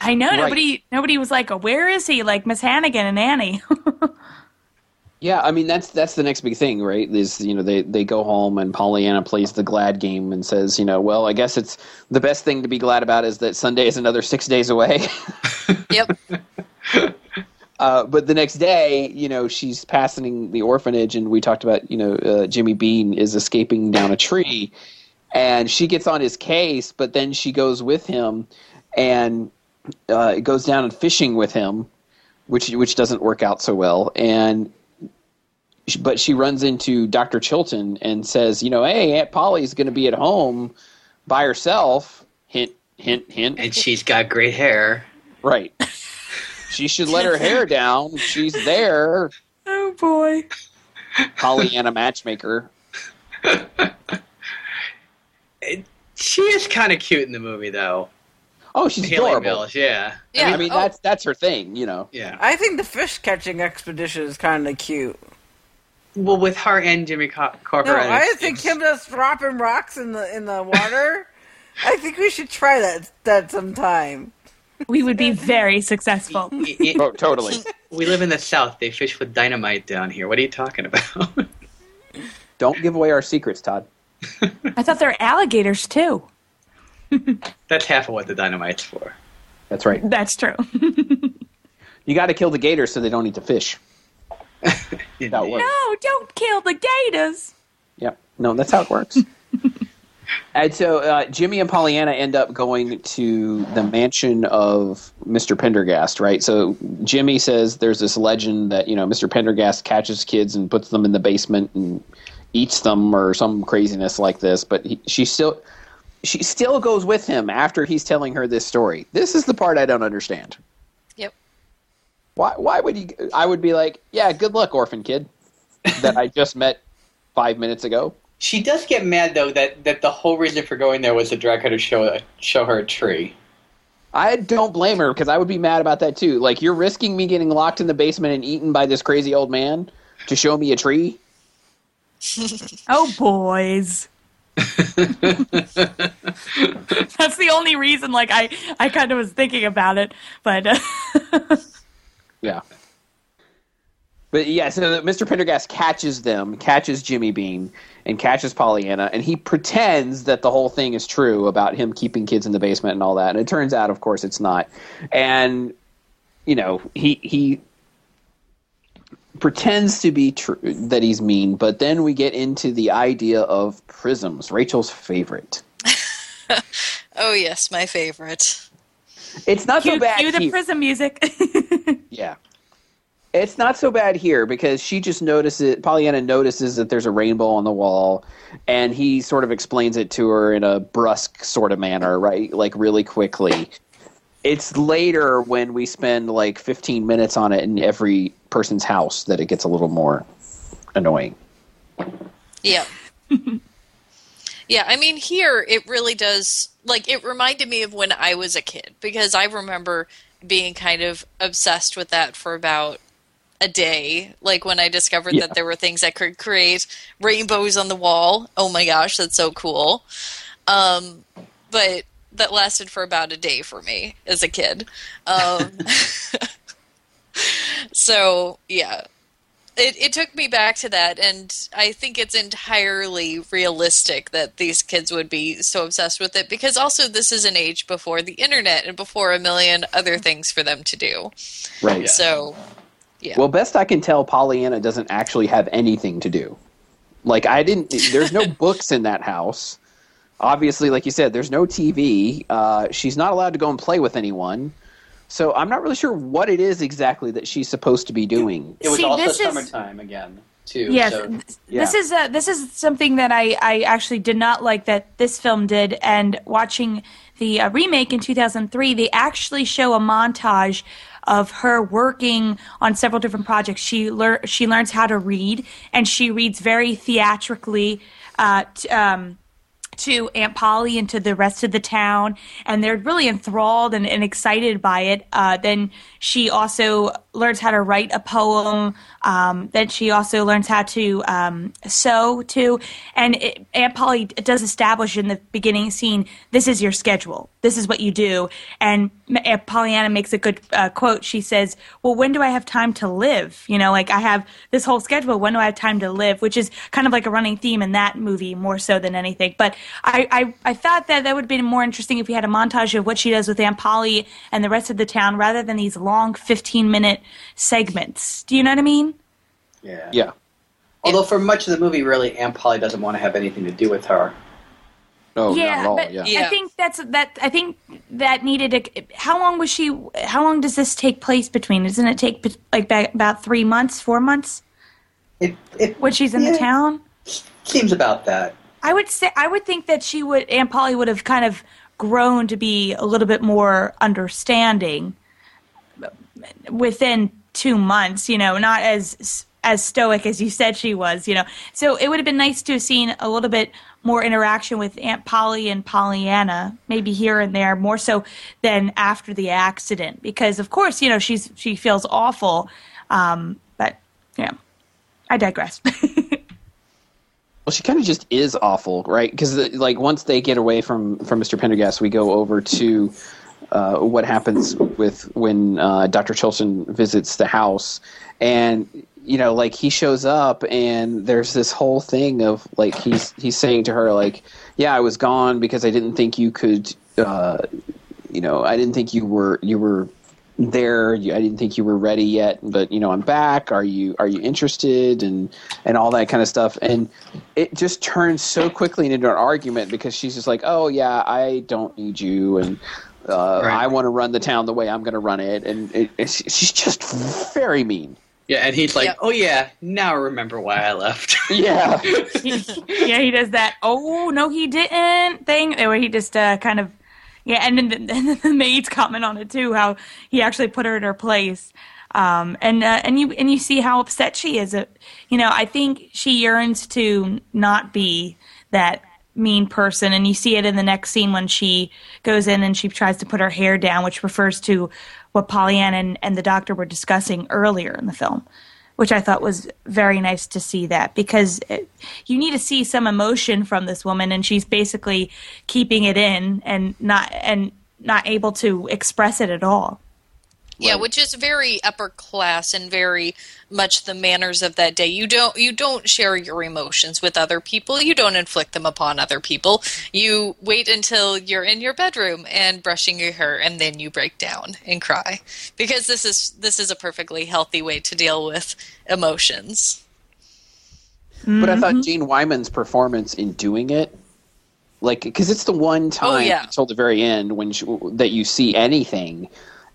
I know Right. nobody nobody was like, oh, "Where is he?" Like Miss Hannigan and Annie. Yeah, I mean that's that's the next big thing, right? Is you know they they go home and Pollyanna plays the glad game and says, you know, well, I guess it's the best thing to be glad about is that Sunday is another six days away. Yep. Uh, but the next day, you know, she's passing the orphanage, and we talked about, you know, uh, Jimmy Bean is escaping down a tree, and she gets on his case, but then she goes with him, and uh, goes down and fishing with him, which which doesn't work out so well, and but she runs into Dr. Chilton and says, you know, hey, Aunt Polly's going to be at home by herself. Hint, hint, hint. And she's got great hair. Right. She should let her hair down. She's there. oh boy. Pollyanna matchmaker. She is kind of cute in the movie, though. Oh, she's Hayley adorable. Mills, yeah. Yeah. I mean, oh, that's that's her thing, you know. Yeah. I think the fish catching expedition is kind of cute. Well, with her and Jimmy Co- Corker. No, and I think it's- him just dropping rocks in the in the water. I think we should try that that sometime. We would be very successful. y- y- Oh, totally. we live in the South. They fish with dynamite down here. What are you talking about? Don't give away our secrets, Todd. I thought there were alligators too. That's half of what the dynamite's for. That's right. That's true. You got to kill the gators so they don't eat the fish. That works. no, don't kill the gators. Yep. No, that's how it works. and so uh, Jimmy and Pollyanna end up going to the mansion of Mr. Pendergast, right? So Jimmy says there's this legend that, you know, Mr. Pendergast catches kids and puts them in the basement and eats them or some craziness like this, but he, she still she still goes with him after he's telling her this story. This is the part I don't understand. Yep. Why why would he I would be like, "Yeah, good luck, orphan kid." that I just met 5 minutes ago. She does get mad though that, that the whole reason for going there was to drag her to show show her a tree. I don't blame her because I would be mad about that too. Like you're risking me getting locked in the basement and eaten by this crazy old man to show me a tree. Oh, boys. That's the only reason. Like I, I kind of was thinking about it, but uh, Yeah. But yeah, so Mr. Pendergast catches them, catches Jimmy Bean, and catches Pollyanna, and he pretends that the whole thing is true about him keeping kids in the basement and all that. And it turns out, of course, it's not. And you know, he he pretends to be true that he's mean, but then we get into the idea of prisms, Rachel's favorite. Oh yes, my favorite. It's not so cue, bad. cue the here. prism music. Yeah. It's not so bad here because she just notices Pollyanna notices that there's a rainbow on the wall and he sort of explains it to her in a brusque sort of manner, right? Like really quickly. It's later when we spend like 15 minutes on it in every person's house that it gets a little more annoying. Yeah. yeah, I mean, here it really does. Like, it reminded me of when I was a kid because I remember being kind of obsessed with that for about a day. Like, when I discovered Yeah. that there were things that could create rainbows on the wall. Oh my gosh, that's so cool. Um, but that lasted for about a day for me as a kid. Um, so, yeah it, it took me back to that and i think it's entirely realistic that these kids would be so obsessed with it because also this is an age before the internet and before a million other things for them to do Right. so yeah Well, best I can tell, Pollyanna doesn't actually have anything to do. Like I didn't. There's no books in that house. Obviously, like you said, there's no TV. Uh, she's not allowed to go and play with anyone. So I'm not really sure what it is exactly that she's supposed to be doing. It was See, also this is- summertime again. too. Yes, so- th- yeah. this is uh, this is something that I, I actually did not like that this film did. And watching the uh, remake in 2003, they actually show a montage of her working on several different projects. She lear- she learns how to read, and she reads very theatrically. Uh, t- um, to Aunt Polly and to the rest of the town, and they're really enthralled and, and excited by it. Uh, then she also learns how to write a poem. Um, then she also learns how to um, sew too. And it, Aunt Polly does establish in the beginning scene, "This is your schedule. This is what you do." And Aunt Pollyanna makes a good uh, quote. She says, "Well, when do I have time to live? You know, like I have this whole schedule. When do I have time to live?" Which is kind of like a running theme in that movie more so than anything. But I, I, I thought that that would have been more interesting if we had a montage of what she does with Aunt Polly and the rest of the town rather than these long 15 minute segments. Do you know what I mean? Yeah. Yeah. Although for much of the movie, really, Aunt Polly doesn't want to have anything to do with her. Oh, yeah, not at all. but yeah. I think that's that. I think that needed. A, how long was she? How long does this take place between? Doesn't it take like about three months, four months It, it when she's in yeah, the town? Seems about that. I would say I would think that she would Aunt Polly would have kind of grown to be a little bit more understanding within two months. You know, not as as stoic as you said she was. You know, so it would have been nice to have seen a little bit more interaction with Aunt Polly and Pollyanna, maybe here and there, more so than after the accident, because of course you know she's she feels awful, um, but yeah, I digress. Well, she kind of just is awful, right? Because like once they get away from from Mr. Pendergast, we go over to uh, what happens with when uh, Dr. Chilton visits the house, and you know, like he shows up, and there's this whole thing of like he's he's saying to her like, "Yeah, I was gone because I didn't think you could." Uh, you know, I didn't think you were you were there. I didn't think you were ready yet, but you know, I'm back. Are you are you interested and and all that kind of stuff? And it just turns so quickly into an argument because she's just like, oh yeah, I don't need you, and uh, Right. I want to run the town the way I'm going to run it, and it, she's just very mean. Yeah, and he's like, Yeah. "Oh yeah, now I remember why I left." Yeah, yeah, he does that. Oh no, he didn't thing where he just uh, kind of yeah, and then the, and then the maids comment on it too, how he actually put her in her place. Um, and uh, and you and you see how upset she is. Uh, you know, I think she yearns to not be that mean person, and you see it in the next scene when she goes in and she tries to put her hair down, which refers to what Pollyanna and, and the doctor were discussing earlier in the film which I thought was very nice to see that because it, you need to see some emotion from this woman, and she's basically keeping it in and not and not able to express it at all. Yeah, Right. which is very upper class and very much the manners of that day. You don't you don't share your emotions with other people. You don't inflict them upon other people. You wait until you're in your bedroom and brushing your hair and then you break down and cry. Because this is this is a perfectly healthy way to deal with emotions. but I thought mm-hmm. Jane Wyman's performance in doing it. Like, because it's the one oh, time yeah. until the very end when she, that you see anything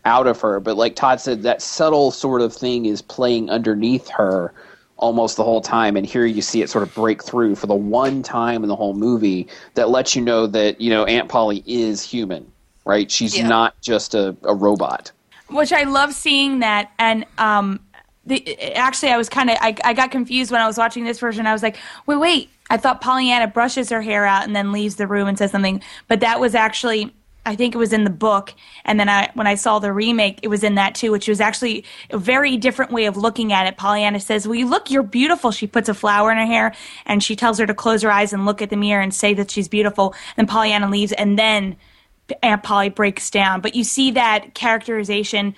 out of her. But like Todd said, that subtle sort of thing is playing underneath her almost the whole time. And here you see it sort of break through for the one time in the whole movie that lets you know that, you know, Aunt Polly is human, right? She's Yeah. not just a, a robot. which I love seeing that. And um, the, actually, I was kind of I, I got confused when I was watching this version. I was like, wait, wait. I thought Pollyanna brushes her hair out and then leaves the room and says something, but that was actually. I think it was in the book, and then I, when I saw the remake, it was in that too, which was actually a very different way of looking at it. Pollyanna says, "Well, you look, you're beautiful." She puts a flower in her hair, and she tells her to close her eyes and look at the mirror and say that she's beautiful. Then Pollyanna leaves, and then Aunt Polly breaks down. But you see that characterization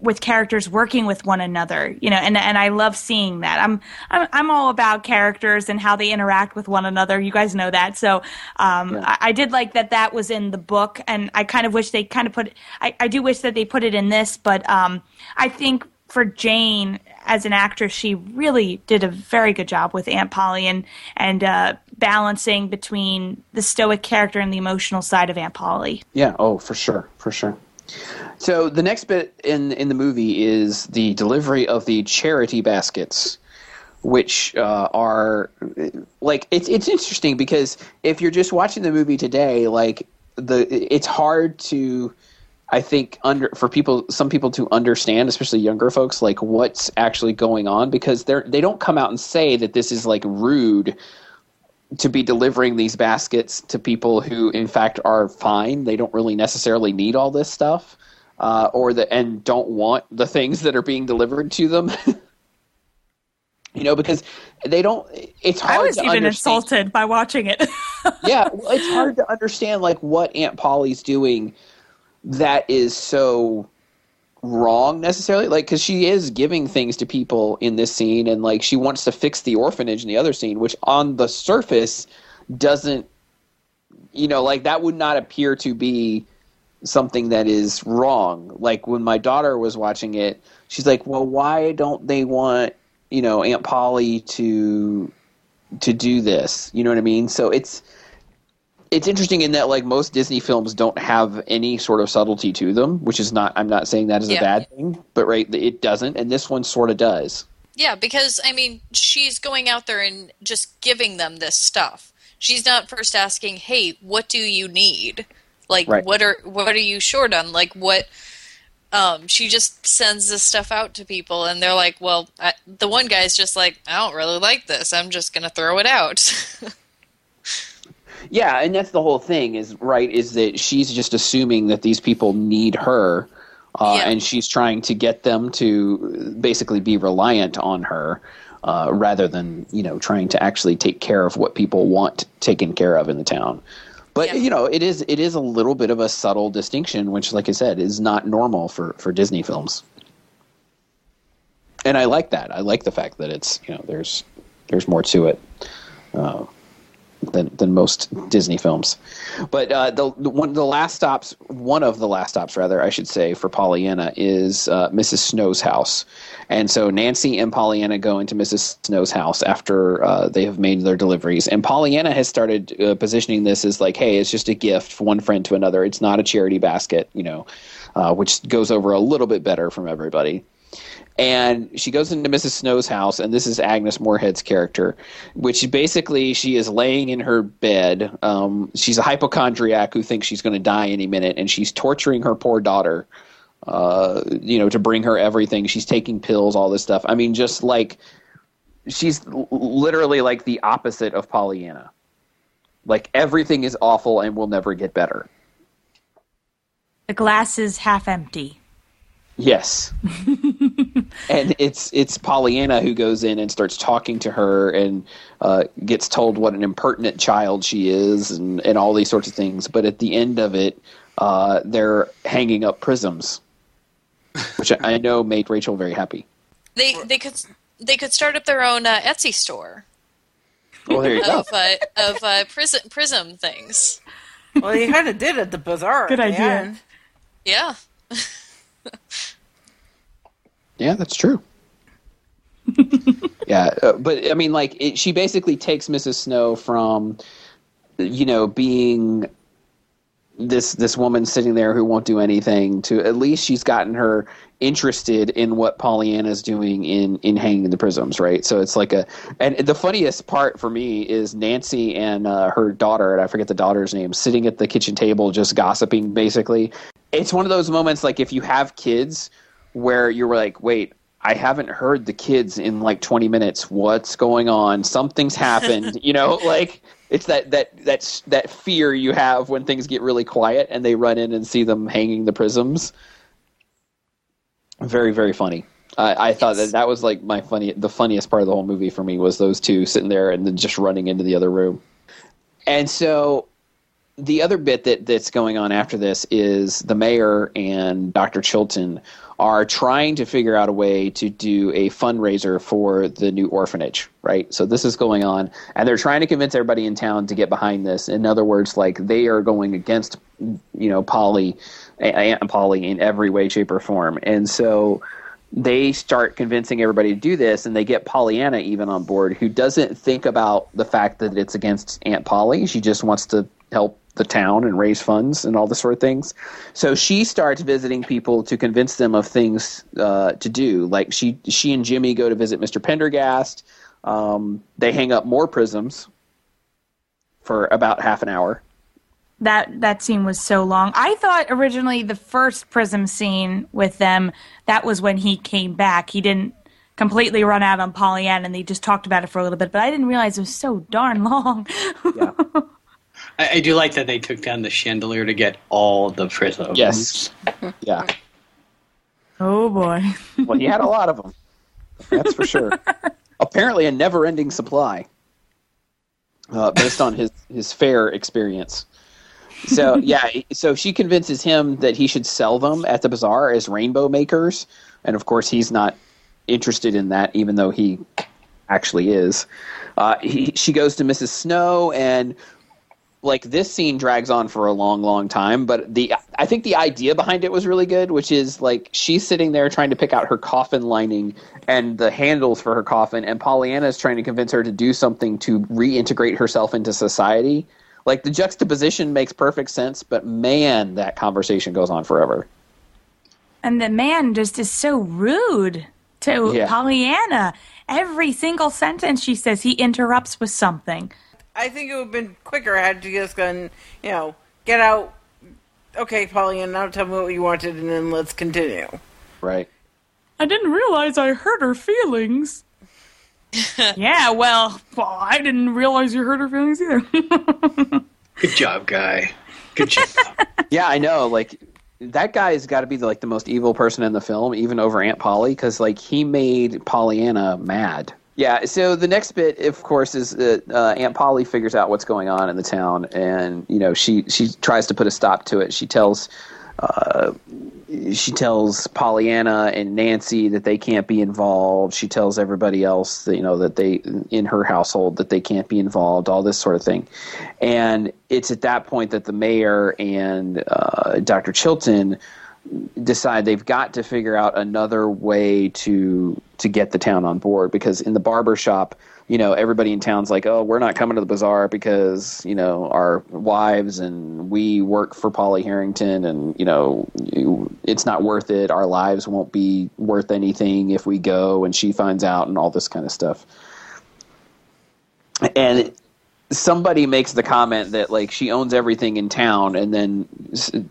with characters working with one another, you know, and and I love seeing that. I'm I'm I'm all about characters and how they interact with one another. You guys know that, so um, Yeah. I, I did like that that was in the book, and I kind of wish they kind of put. I I do wish that they put it in this, but um, I think for Jane as an actress, she really did a very good job with Aunt Polly and and uh, balancing between the stoic character and the emotional side of Aunt Polly. Yeah. Oh, for sure, for sure. So the next bit in in the movie is the delivery of the charity baskets, which uh, are like it's it's interesting because if you're just watching the movie today, like the it's hard to I think under for people some people to understand, especially younger folks, like what's actually going on because they're they don't come out and say that this is like rude to be delivering these baskets to people who in fact are fine. They don't really necessarily need all this stuff. Uh, or the and don't want the things that are being delivered to them. you know, because they don't. It's hard. I was to even understand. insulted by watching it. yeah, well, it's hard to understand like what Aunt Polly's doing that is so wrong necessarily? Like because she is giving things to people in this scene and like she wants to fix the orphanage in the other scene which on the surface doesn't you know like that would not appear to be something that is wrong. Like when my daughter was watching it she's like well why don't they want you know aunt polly to to do this? You know what i mean? So it's it's interesting in that like most Disney films don't have any sort of subtlety to them, which is not I'm not saying that is Yeah. a bad thing, but right it doesn't, and this one sort of does. Yeah, because I mean, she's going out there and just giving them this stuff. She's not first asking, "Hey, what do you need? Like, Right. what are what are you short on? Like, what?" Um, she just sends this stuff out to people, and they're like, "Well, I, the one guy's just like, I don't really like this. I'm just gonna throw it out." Yeah, and that's the whole thing is right is that she's just assuming that these people need her, uh, Yeah. and she's trying to get them to basically be reliant on her. Uh, rather than you know trying to actually take care of what people want taken care of in the town, but Yeah. you know it is it is a little bit of a subtle distinction, which, like I said, is not normal for for Disney films. And I like that. I like the fact that it's you know there's there's more to it. Uh, than than most Disney films. But uh, the, the one the last stops, one of the last stops, rather, I should say, for Pollyanna is uh, Mrs. Snow's house, and so Nancy and Pollyanna go into Mrs. Snow's house after uh, they have made their deliveries, and Pollyanna has started uh, positioning this as like, hey, it's just a gift from one friend to another. It's not a charity basket, you know, uh, which goes over a little bit better from everybody and she goes into Mrs. Snow's house, and this is Agnes Moorehead's character, which basically she is laying in her bed. Um, she's a hypochondriac who thinks she's going to die any minute, and she's torturing her poor daughter. Uh, you know, to bring her everything. She's taking pills, all this stuff. I mean, just like she's l- literally like the opposite of Pollyanna. Like everything is awful and will never get better. the glass is half empty. Yes. and it's it's Pollyanna who goes in and starts talking to her and uh, gets told what an impertinent child she is and, and all these sorts of things. But at the end of it, uh, they're hanging up prisms, which I I know made Rachel very happy. they they could they could start up their own uh, Etsy store Well, there you go. of uh, of uh, prism prism things. well, you kind of did at the bazaar. Good at idea. Yeah. Yeah, that's true. yeah, uh, but I mean, like, it, she basically takes Mrs. Snow from, you know, being this this woman sitting there who won't do anything to at least she's gotten her interested in what Pollyanna's doing in in hanging the prisms, right? So it's like a and the funniest part for me is Nancy and uh, her daughter, and I forget the daughter's name, sitting at the kitchen table just gossiping. Basically, it's one of those moments like if you have kids where you were like, wait. I haven't heard the kids in like 20 minutes. What's going on? Something's happened. you know, like it's that that that's that fear you have when things get really quiet and they run in and see them hanging the prisms. Very very funny. I, I thought that that was like my funny the funniest part of the whole movie for me was those two sitting there and then just running into the other room. And so the other bit that that's going on after this is the mayor and Dr. Chilton are trying to figure out a way to do a fundraiser for the new orphanage, right? So this is going on, and they're trying to convince everybody in town to get behind this. In other words, like they are going against, you know, Polly, Aunt Polly in every way, shape, or form, and so they start convincing everybody to do this, and they get Pollyanna even on board, who doesn't think about the fact that it's against Aunt Polly. She just wants to help the town and raise funds and all this sort of things. So she starts visiting people to convince them of things uh, to do. Like she she and Jimmy go to visit Mr. Pendergast. Um, they hang up more prisms for about half an hour. That that scene was so long. I thought originally the first prism scene with them that was when he came back. He didn't completely run out on Pollyanna, and they just talked about it for a little bit. But I didn't realize it was so darn long. Yeah. I, I do like that they took down the chandelier to get all the prisms. Yes. Yeah. oh boy. Well, he had a lot of them. That's for sure. Apparently, a never-ending supply, uh, based on his his fair experience. So yeah, so she convinces him that he should sell them at the bazaar as rainbow makers, and of course he's not interested in that, even though he actually is. Uh, he, she goes to Mrs. Snow and like this scene drags on for a long long time but the i think the idea behind it was really good which is like she's sitting there trying to pick out her coffin lining and the handles for her coffin and pollyanna is trying to convince her to do something to reintegrate herself into society like the juxtaposition makes perfect sense but man that conversation goes on forever And the man just is so rude to Yeah. Pollyanna. Every single sentence she says, he interrupts with something. I think it would have been quicker had you just gone, you know, get out. Okay, Pollyanna, now tell me what you wanted, and then let's continue. right I didn't realize I hurt her feelings. yeah, well, well, I didn't realize you hurt her feelings either. Good job, guy. Good job. Yeah, I know. Like that guy's got to be like the most evil person in the film, even over Aunt Polly, because like he made Pollyanna mad. Yeah. So the next bit, of course, is that uh, Aunt Polly figures out what's going on in the town, and you know she she tries to put a stop to it. She tells. Uh, she tells Pollyanna and Nancy that they can't be involved. She tells everybody else that you know that they in her household that they can't be involved. All this sort of thing, and it's at that point that the mayor and uh, Dr. Chilton decide they've got to figure out another way to to get the town on board. Because in the barber shop you know everybody in town's like oh we're not coming to the bazaar because you know our wives and we work for Polly Harrington and you know it's not worth it. Our lives won't be worth anything if we go. And she finds out and all this kind of stuff. And somebody makes the comment that like she owns everything in town and then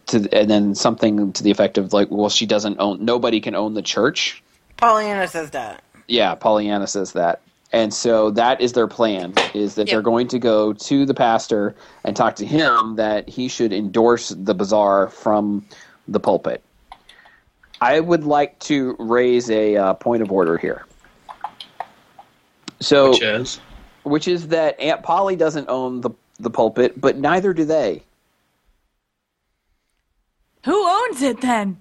to and then something to the effect of like well she doesn't own nobody can own the church? Pollyanna says that. yeah pollyanna says that. And so that is their plan is that Yep. they're going to go to the pastor and talk to him that he should endorse the bazaar from the pulpit. I would like to raise a uh, point of order here. So Which is which is that Aunt Polly doesn't own the the pulpit, but neither do they. Who owns it then?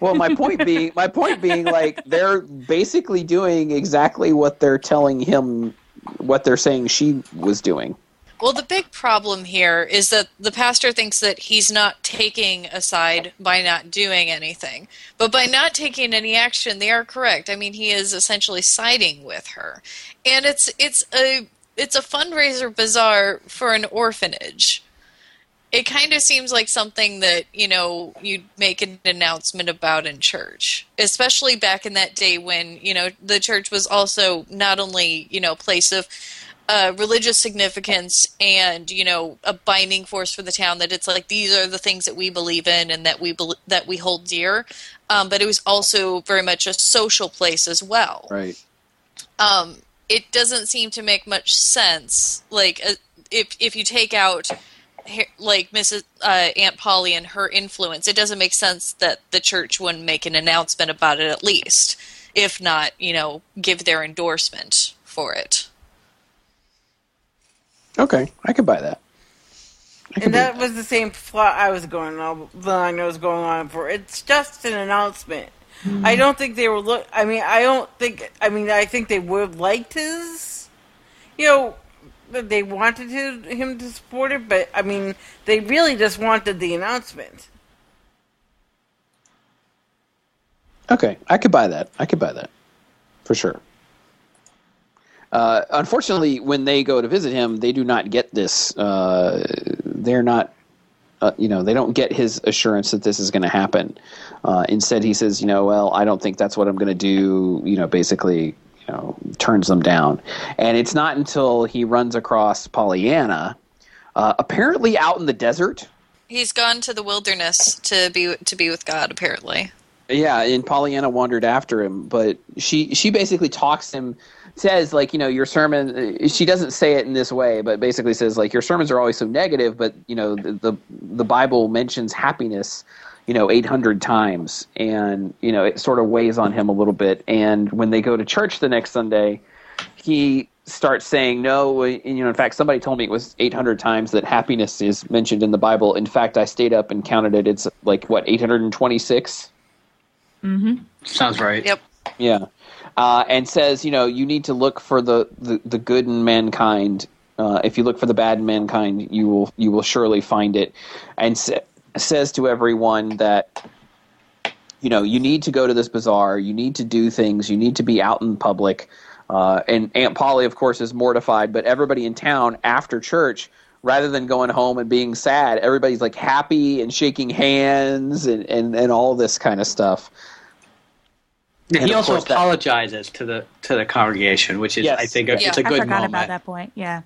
Well, my point being, my point being, like they're basically doing exactly what they're telling him, what they're saying she was doing. Well, the big problem here is that the pastor thinks that he's not taking a side by not doing anything. But by not taking any action, they are correct. I mean, he is essentially siding with her. And it's it's a it's a fundraiser bazaar for an orphanage. It kind of seems like something that, you know, you'd make an announcement about in church, especially back in that day when, you know, the church was also not only, you know, place of uh, religious significance and you know a binding force for the town that it's like these are the things that we believe in and that we bel that we hold dear um, but it was also very much a social place as well Right. um, it doesn't seem to make much sense like uh, if if you take out like Mrs. Uh, Aunt Polly and her influence, it doesn't make sense that the church wouldn't make an announcement about it at least, if not, you know, give their endorsement for it. Okay, I could buy that. Could And that was the same plot I was going on, the line I was going on for. It's just an announcement. Hmm. I don't think they were look. I mean, I don't think. I mean, I think they would have liked his. You know, that they wanted his, him to support it, but I mean, they really just wanted the announcement. Okay, I could buy that. I could buy that for sure. Uh, unfortunately, when they go to visit him, they do not get this. Uh, they're not, uh, you know, they don't get his assurance that this is going to happen. Uh, instead, he says, you know, well, I don't think that's what I'm going to do. You know, basically, you know turns them down. And it's not until he runs across Pollyanna, uh, apparently out in the desert. He's gone to the wilderness to be to be with God. Apparently, Yeah, and Pollyanna wandered after him, but she she basically talks him says like you know your sermon uh, she doesn't say it in this way but basically says like your sermons are always so negative but you know the the, the bible mentions happiness you know 800 times and you know it sort of weighs on him a little bit. And when they go to church the next sunday he starts saying no and, you know in fact somebody told me it was 800 times that happiness is mentioned in the bible. In fact i stayed up and counted it. It's like what 826 mhm Sounds right. yep. yeah, uh, and says, you know, you need to look for the, the, the good in mankind. Uh, if you look for the bad in mankind, you will you will surely find it. And sa- says to everyone that, you know, you need to go to this bazaar. You need to do things. You need to be out in public. Uh, and Aunt Polly, of course, is mortified. But everybody in town after church, rather than going home and being sad, everybody's like happy and shaking hands and, and, and all this kind of stuff. Yeah, And he also course that- apologizes to the to the congregation, which is, Yes. I think, a, Yeah. it's a I good forgot moment. about that point. Yeah.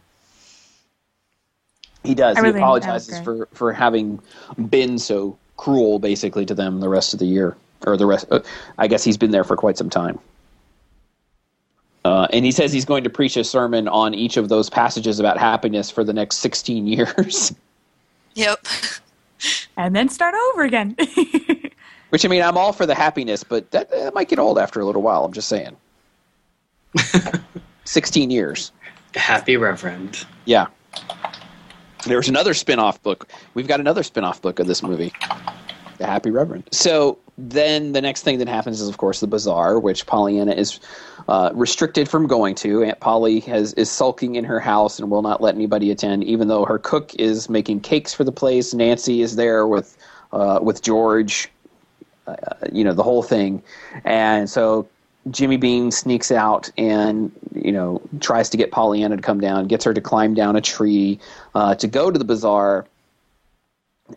He does. I he really- that was apologizes for for having been so cruel, basically, to them the rest of the year, or the rest. Uh, I guess he's been there for quite some time. Uh, and he says he's going to preach a sermon on each of those passages about happiness for the next 16 years. Yep. And then start over again. Which I mean, I'm all for the happiness, but that, that might get old after a little while. I'm just saying. 16 years. Happy Reverend. Yeah. There's another spin-off book. We've got another spin-off book of this movie. The Happy Reverend. So then the next thing that happens is of course the bazaar, which Pollyanna is uh, restricted from going to. Aunt Polly has is sulking in her house and will not let anybody attend, even though her cook is making cakes for the place. Nancy is there with uh, with George, uh, you know the whole thing, and so Jimmy Bean sneaks out and you know tries to get Pollyanna to come down, gets her to climb down a tree uh, to go to the bazaar,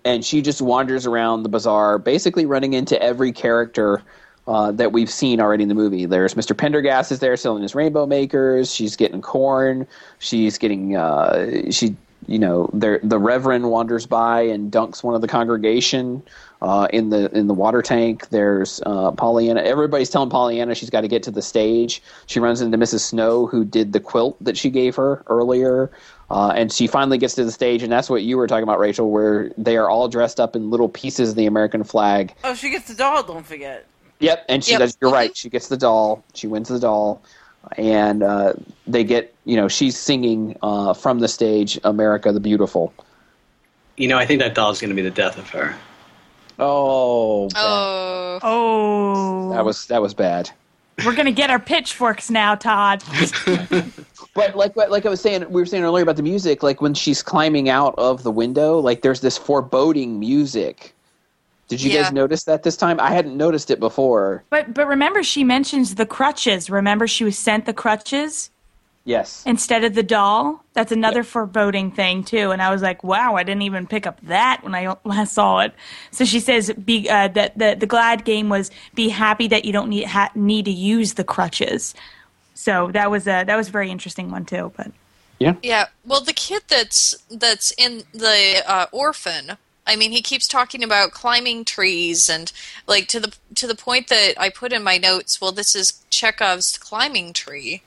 and she just wanders around the bazaar, basically running into every character uh, that we've seen already in the movie. There's Mr. Pendergast is there selling his rainbow makers. She's getting corn. She's getting uh, she you know the Reverend wanders by and dunks one of the congregation uh, in the in the water tank. There's uh, Pollyanna. Everybody's telling Pollyanna she's got to get to the stage. She runs into Mrs. Snow who did the quilt that she gave her earlier. Uh, and she finally gets to the stage, and that's what you were talking about, Rachel, where they are all dressed up in little pieces of the American flag. Oh, she gets the doll. Don't forget. Yep, and she Yep. does. You're right. She gets the doll. She wins the doll, and uh, they get. You know, she's singing uh, from the stage, "America the Beautiful." You know, I think that doll's going to be the death of her. Oh, Oh. oh. that was that was bad. We're going to get our pitchforks now, Todd. But like like I was saying, we were saying earlier about the music. Like when she's climbing out of the window, like there's this foreboding music. Did you Yeah. guys notice that this time? I hadn't noticed it before. but but remember she mentions the crutches. Remember she was sent the crutches Yes. instead of the doll? That's another foreboding thing too. And I was like, "Wow, I didn't even pick up that when I last saw it." So she says be uh, that the the glad game was be happy that you don't need ha- need to use the crutches. So that was a that was a very interesting one too, but Yeah. Yeah. Well, the kid that's that's in the uh, orphan. I mean, he keeps talking about climbing trees and like to the to the point that I put in my notes. Well, this is Chekhov's climbing tree.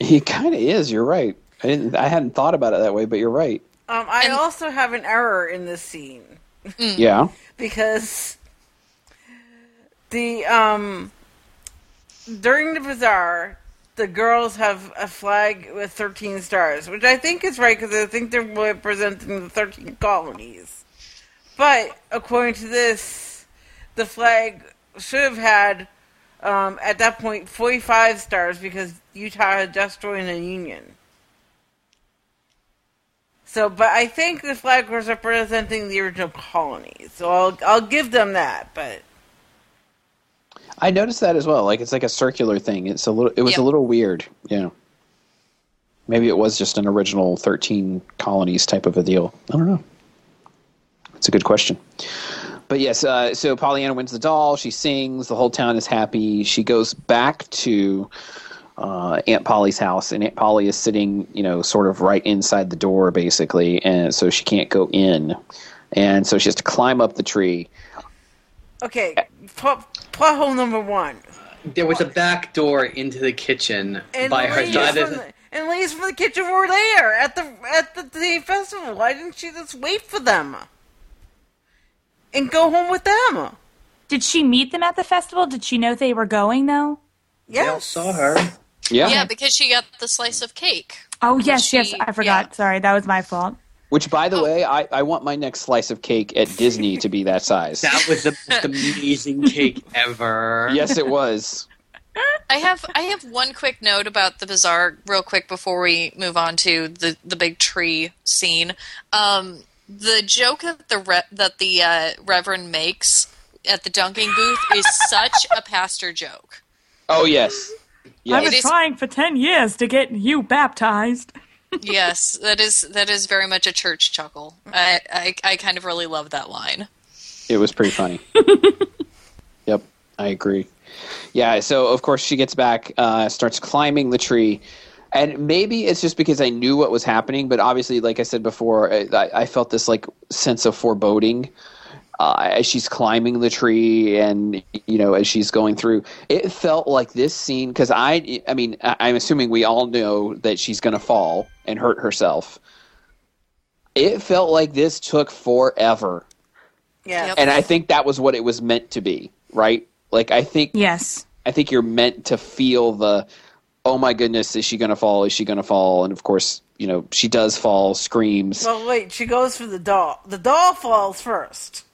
He kind of is. You're right. I didn't. I hadn't thought about it that way, but you're right. Um, I And- also have an error in this scene Yeah. because the um during the bazaar, the girls have a flag with thirteen stars, which I think is right because I think they're representing the thirteen colonies. But according to this, the flag should have had um, at that point forty-five stars because Utah had just joined the Union. So, but I think the flag was representing the original colonies, so I'll I'll give them that. But I noticed that as well. Like it's like a circular thing. It's a little. It was Yeah. a little weird. Yeah. Maybe it was just an original thirteen colonies type of a deal. I don't know. It's a good question. But yes, uh, so Pollyanna wins the doll. She sings. The whole town is happy. She goes back to uh, Aunt Polly's house, and Aunt Polly is sitting, you know, sort of right inside the door, basically, and so she can't go in, and so she has to climb up the tree. Okay, plot, plot hole number one. There was a back door into the kitchen And by her side. from the, and ladies from the kitchen were there at the at the, the festival. Why didn't she just wait for them and go home with them? Did she meet them at the festival? Did she know they were going though? They all saw her. Yeah. Yeah, because she got the slice of cake. Oh yes, She- yes, I forgot. yeah. Sorry, that was my fault. Which, by Oh. the way, I, I want my next slice of cake at Disney to be that size. That was the most amazing cake ever. yes, it was. I have I have one quick note about the bazaar, real quick, before we move on to the the big tree scene. Um, the joke that the re- that the uh, Reverend makes at the dunking booth is such a pastor joke. Oh yes, I yes. was It is- trying for ten years to get you baptized. Yes, that is that is very much a church chuckle. I I, I kind of really love that line. It was pretty funny. yep, I agree. Yeah, so of course she gets back, uh, starts climbing the tree, and maybe it's just because I knew what was happening, but obviously, like I said before, I, I felt this like sense of foreboding uh, as she's climbing the tree, and you know, as she's going through. It felt like this scene because I, I mean, I- I'm assuming we all know that she's going to fall and hurt herself. It felt like this took forever Yeah, Yep. and I think that was what it was meant to be, right? Like I think Yes. I think you're meant to feel the oh my goodness, is she going to fall? Is she going to fall? And of course, you know, she does fall, screams. Well, wait. She goes for the doll. The doll falls first,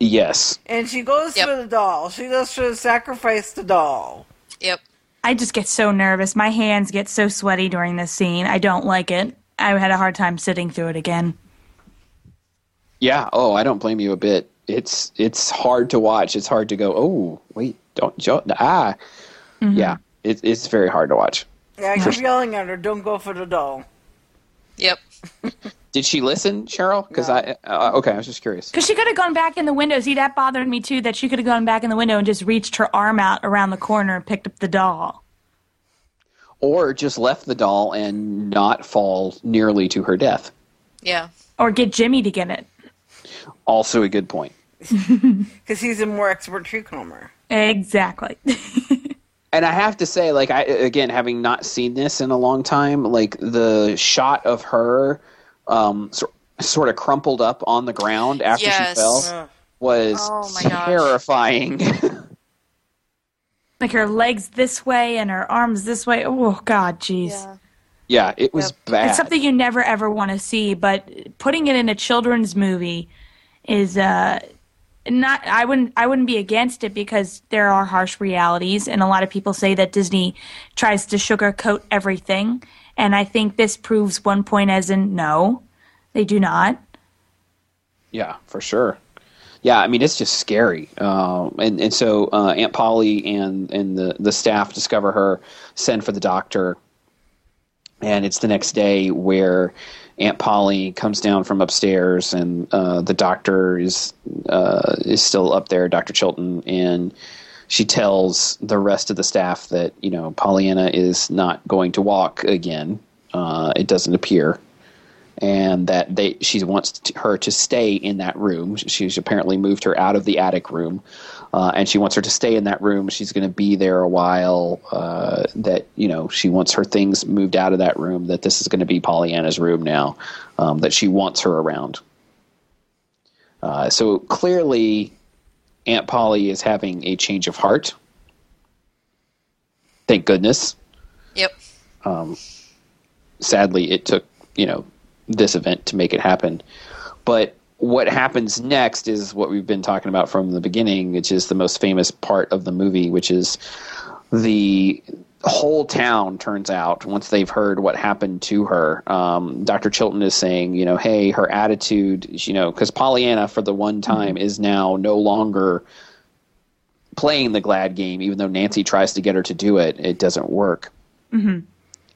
yes. and she goes Yep. for the doll. She goes to sacrifice the doll. Yep. I just get so nervous. My hands get so sweaty during this scene. I don't like it. I had a hard time sitting through it again. Yeah, oh, I don't blame you a bit. It's it's hard to watch. It's hard to go, "Oh, wait, don't jo- ah." Yeah, it, it's very hard to watch. Yeah, I keep yelling at her, "Don't go for the doll." Yep. Did she listen, Cheryl? Cuz I uh, okay, I was just curious. Because she could have gone back in the window. See, that bothered me too. That she could have gone back in the window and just reached her arm out around the corner and picked up the doll. Or just left the doll and not fall nearly to her death. Yeah. Or get Jimmy to get it. Also a good point. Because he's a more expert tree climber. Exactly. And I have to say, like, I again, having not seen this in a long time, like the shot of her, um, so, sort of crumpled up on the ground after Yes. she fell was Oh terrifying. like her legs this way and her arms this way. Oh, God, jeez. yeah, it was bad. It's something you never ever want to see, but putting it in a children's movie is uh not I wouldn't I wouldn't be against it because there are harsh realities and a lot of people say that Disney tries to sugarcoat everything and I think this proves one point as in no, they do not. Yeah, for sure. Yeah, I mean it's just scary, um, and and so uh, Aunt Polly and and the the staff discover her, send for the doctor, and it's the next day where Aunt Polly comes down from upstairs, and uh, the doctor is uh, is still up there, Doctor Chilton, and she tells the rest of the staff that you know Pollyanna is not going to walk again. Uh, it doesn't appear and that they she wants to, her to stay in that room. She's apparently moved her out of the attic room, uh, and she wants her to stay in that room. She's going to be there a while. Uh, that you know she wants her things moved out of that room. That this is going to be Pollyanna's room now. Um, that she wants her around. Uh, so clearly, Aunt Polly is having a change of heart. Thank goodness Yep. sadly it took you know this event to make it happen but what happens next is what we've been talking about from the beginning which is the most famous part of the movie which is the whole town turns out once they've heard what happened to her. Um, dr chilton is saying you know hey her attitude you know because pollyanna for the one time is now no longer playing the glad game even though nancy tries to get her to do it it doesn't work.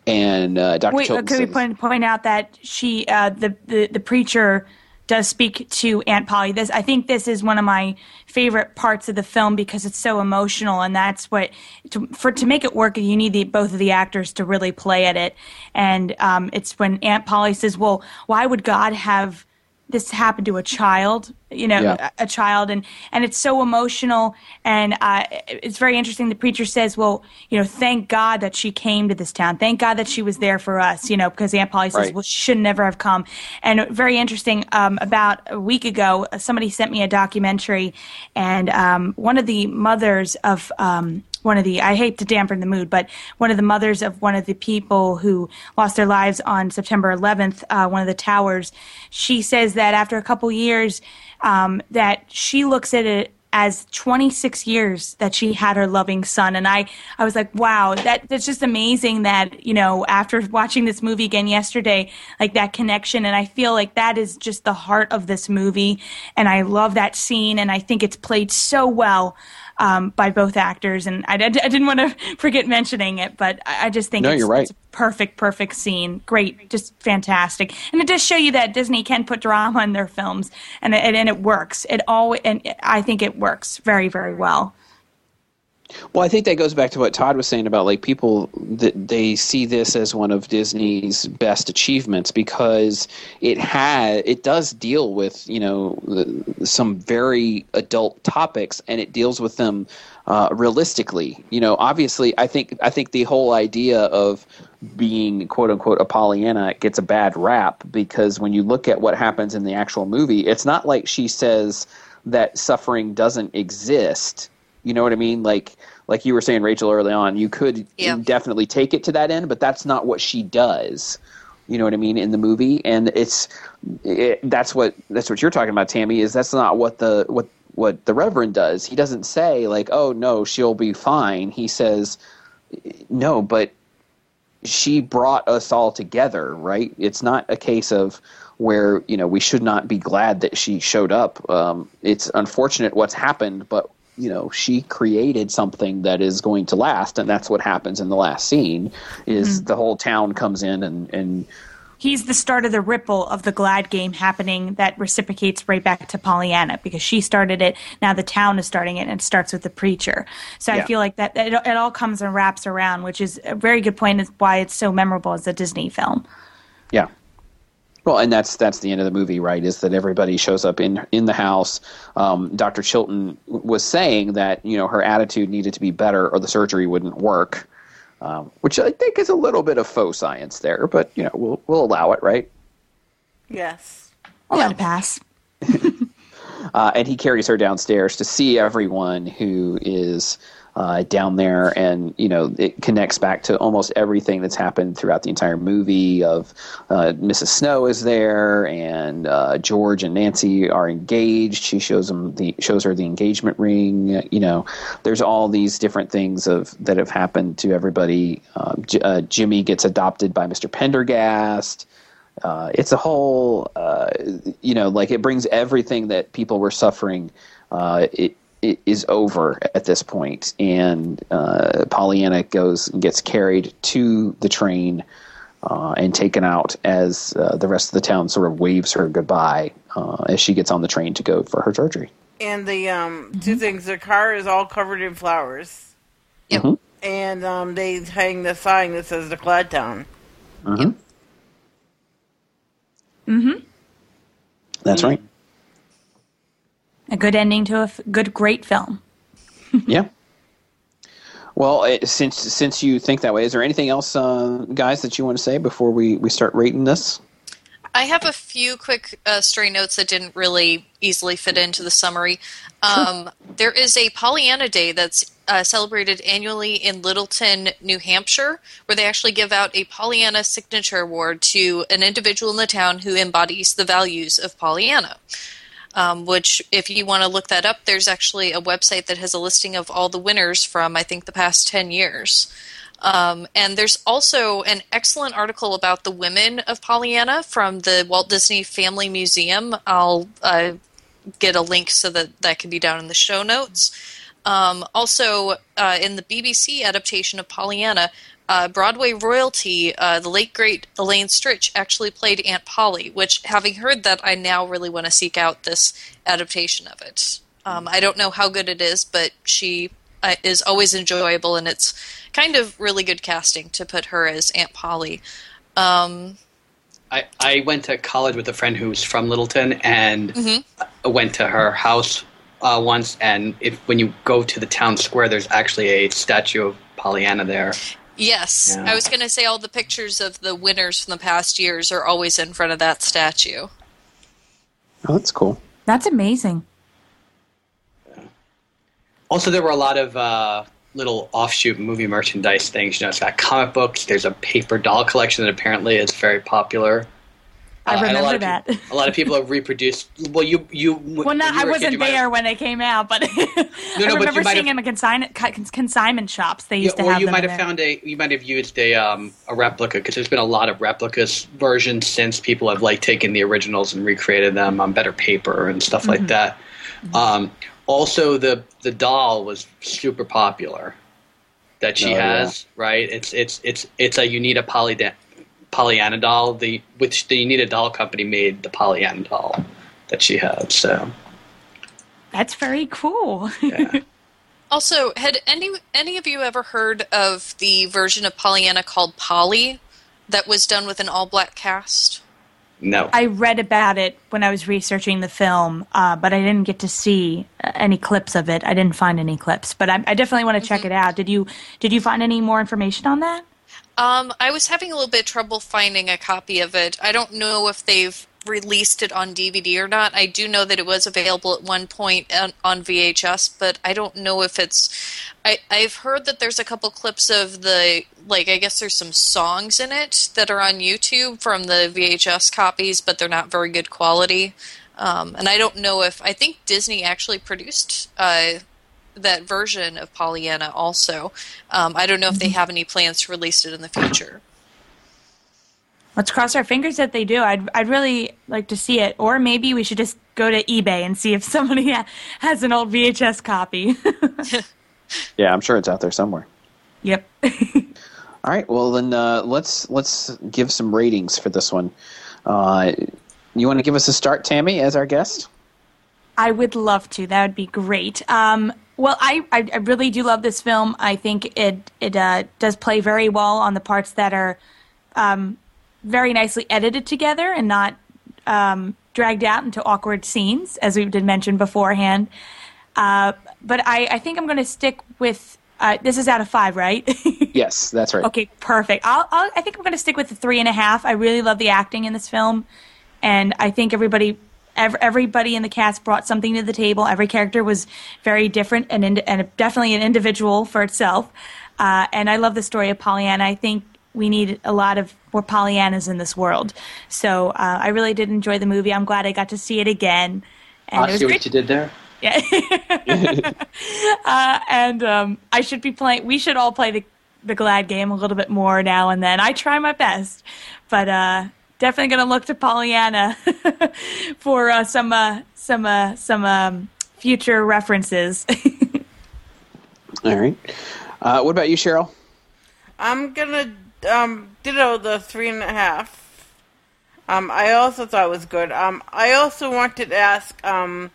And uh, dr Wait, chilton could we point point out that she uh, the, the the preacher does speak to Aunt Polly. This I think this is one of my favorite parts of the film because it's so emotional, and that's what to, for to make it work. You need the, both of the actors to really play at it, and um, it's when Aunt Polly says, "Well, why would God have?" This happened to a child, you know, Yeah. a, a child, and and it's so emotional, and uh, it's very interesting. The preacher says, "Well, you know, thank God that she came to this town. Thank God that she was there for us, you know, because Aunt Polly says, Right. well, she should never have come." And very interesting. Um, about a week ago, somebody sent me a documentary, and um, one of the mothers of um, one of the I hate to dampen the mood, but one of the mothers of one of the people who lost their lives on September 11th, uh, one of the towers, she says that after a couple years, um, that she looks at it as 26 years that she had her loving son. And i i was like wow that that's just amazing that you know after watching this movie again yesterday like that connection. And i feel like that is just the heart of this movie. And i love that scene. And i think it's played so well um, by both actors and I, I didn't want to forget mentioning it but i, I just think No, it's, you're right. it's a perfect perfect scene. Great just fantastic. And it does show you that disney can put drama in their films and it, and it works. It all and i think it works very very well Well, I think that goes back to what Todd was saying about like people that they see this as one of Disney's best achievements because it had it does deal with you know some very adult topics and it deals with them uh, realistically. You know, obviously, I think I think the whole idea of being quote unquote a Pollyanna gets a bad rap because when you look at what happens in the actual movie, it's not like she says that suffering doesn't exist. You know what I mean? Like like you were saying, Rachel, early on, you could Yeah. definitely take it to that end, but that's not what she does. You know what I mean in the movie, and it's it, that's what that's what you're talking about, Tammy. Is that's not what the what what the Reverend does. He doesn't say like, "Oh no, she'll be fine." He says, "No, but she brought us all together, right? It's not a case of where you know we should not be glad that she showed up. Um, it's unfortunate what's happened, but you know she created something that is going to last, and that's what happens in the last scene. Is mm-hmm. the whole town comes in and and he's the start of the ripple of the glad game happening that reciprocates right back to Pollyanna because she started it. Now the town is starting it, and it starts with the preacher. So Yeah. I feel like that it, it all comes and wraps around, which is a very good point. Is why it's so memorable as a Disney film. Yeah. Well, and that's that's the end of the movie, right? Is that everybody shows up in in the house. Um, Dr. Chilton was saying that you know her attitude needed to be better, or the surgery wouldn't work, um, which I think is a little bit of faux science there, but you know we'll we'll allow it, right? Yes. I'll let it pass. uh, and he carries her downstairs to see everyone who is uh, down there, and you know it connects back to almost everything that's happened throughout the entire movie. Of uh, Mrs. Snow is there, and uh, George and Nancy are engaged. She shows them the shows her the engagement ring. You know, there's all these different things of that have happened to everybody. Um, J- uh, Jimmy gets adopted by Mr. Pendergast uh, it's a whole uh, you know like it brings everything that people were suffering uh, it, is over at this point and uh, pollyanna goes and gets carried to the train uh, and taken out as uh, the rest of the town sort of waves her goodbye uh, as she gets on the train to go for her surgery And the um, two things: the car is all covered in flowers, Yep. Mhm. and um, they hang the sign that says the Glad Town. Mm hmm. that's right A good ending to a f- good, great film. yeah. Well, it, since since you think that way, is there anything else, uh, guys, that you want to say before we, we start rating this? I have a few quick uh, stray notes that didn't really easily fit into the summary. Um, there is a Pollyanna Day that's uh, celebrated annually in Littleton, New Hampshire, where they actually give out a Pollyanna Signature Award to an individual in the town who embodies the values of Pollyanna. Um, which, if you want to look that up, there's actually a website that has a listing of all the winners from, I think, the past 10 years. Um, and there's also an excellent article about the women of Pollyanna from the Walt Disney Family Museum. I'll uh, get a link so that that can be down in the show notes. Um, also, uh, in the BBC adaptation of Pollyanna, uh, Broadway royalty, uh, the late great Elaine Stritch, actually played Aunt Polly. Which, having heard that, I now really want to seek out this adaptation of it. Um, I don't know how good it is, but she uh, is always enjoyable, and it's kind of really good casting to put her as Aunt Polly. Um, I, I went to college with a friend who's from Littleton and I went to her house uh, once. And if when you go to the town square, there's actually a statue of Pollyanna there. Yes, Yeah. I was going to say all the pictures of the winners from the past years are always in front of that statue. Oh, that's cool. That's amazing. Also, there were a lot of uh, little offshoot movie merchandise things. You know, it's got comic books. There's a paper doll collection that apparently is very popular. I Uh, and a lot remember of that. peop- a lot of people have reproduced. Well, you you. Well, not, I wasn't there when they came out, but I but you remember might seeing them in the consignment consignment shops. They Yeah, used to or have you them might in have there. found a you might have used a um, a replica because there's been a lot of replicas versions since people have like taken the originals and recreated them on better paper and stuff Mm-hmm. like that. Um, also, the the doll was super popular that she Oh, yeah. has. Right? It's it's it's it's a Uneeda Poly Pollyanna doll. The which the Uneeda doll company made the Pollyanna doll that she had. So That's very cool. yeah. Also, had any any of you ever heard of the version of Pollyanna called Polly that was done with an all black cast? no. I read about it when I was researching the film, uh, but I didn't get to see uh, any clips of it. I didn't find any clips, but I, I definitely want to check it out. Did you Did you find any more information on that? Um, I was having a little bit of trouble finding a copy of it. I don't know if they've released it on DVD or not. I do know that it was available at one point on, on VHS, but I don't know if it's. I, I've heard that there's a couple clips of the like. I guess there's some songs in it that are on YouTube from the VHS copies, but they're not very good quality. Um, and I don't know if I think Disney actually produced uh, that version of Pollyanna also. Um, I don't know if they have any plans to release it in the future. Let's cross our fingers that they do. I'd I'd really like to see it, or maybe we should just go to eBay and see if somebody ha- has an old VHS copy. Yeah, I'm sure it's out there somewhere. yep. All right, well then uh, let's let's give some ratings for this one. Uh, you want to give us a start, Tammy, as our guest? I would love to. That would be great. Um, well, I, I, really do love this film. I think it it uh, does play very well on the parts that are um, very nicely edited together and not um, dragged out into awkward scenes, as we did mention beforehand. Uh, but I, I think I'm going to stick with uh, this is out of five, right? Yes, that's right. Okay, perfect. I'll, I'll, I think I'm going to stick with the three and a half. I really love the acting in this film, and I think everybody, ev- everybody in the cast brought something to the table. Every character was very different and and definitely an individual for itself. Uh, and I love the story of Pollyanna. I think we need a lot of more Pollyannas in this world. So uh, I really did enjoy the movie. I'm glad I got to see it again. And I it see great what you did there. yeah. uh, and um, I should be playing. We should all play the the Glad game a little bit more now and then. I try my best, but uh, definitely going to look to Pollyanna for uh, some uh, some uh, some um, future references. All right. Uh, what about you, Cheryl? I'm gonna um, ditto the three and a half. Um, I also thought it was good. Um, I also wanted to ask. Um,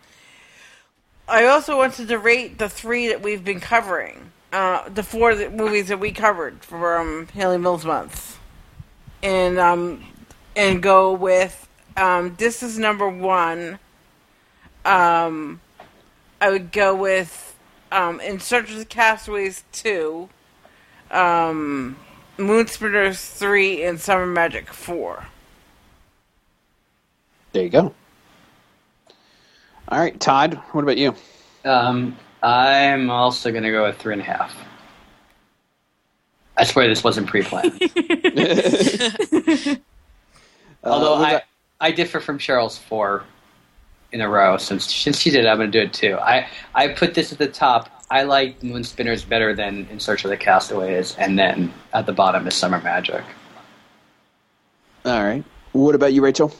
I also wanted to rate the three that we've been covering. Uh, the four that, movies that we covered from um, Hayley Mills month, and um, and go with um, this is number one. Um, I would go with um, In Search of the Castaways two um, Moonspinners 3 and Summer Magic 4. There you go. All right, Todd. What about you? Um, I'm also going to go with three and a half. I swear this wasn't pre-planned. Although Uh, what I, about- I differ from Cheryl's four in a row. Since since she did, it, I'm going to do it too. I I put this at the top. I like Moon Spinners better than In Search of the Castaways, and then at the bottom is Summer Magic. all right. What about you, Rachel?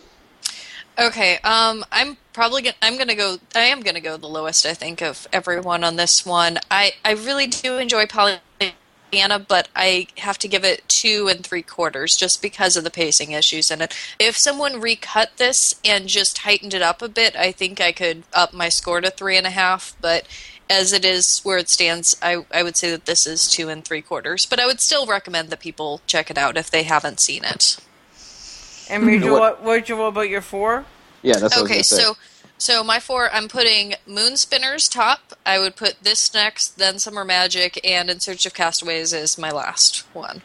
Okay, um, I'm probably gonna, I'm gonna go. I am gonna go the lowest. I think of everyone on this one. I I really do enjoy Pollyanna, but I have to give it two and three quarters just because of the pacing issues in it. If someone recut this and just heightened it up a bit, I think I could up my score to three and a half. But as it is where it stands, I I would say that this is two and three quarters. But I would still recommend that people check it out if they haven't seen it. And Rachel, What- what, what, about your four? Yeah, that's what Okay, I was gonna so so my four, I'm putting Moon Spinners top. I would put this next, then Summer Magic, and In Search of Castaways is my last one.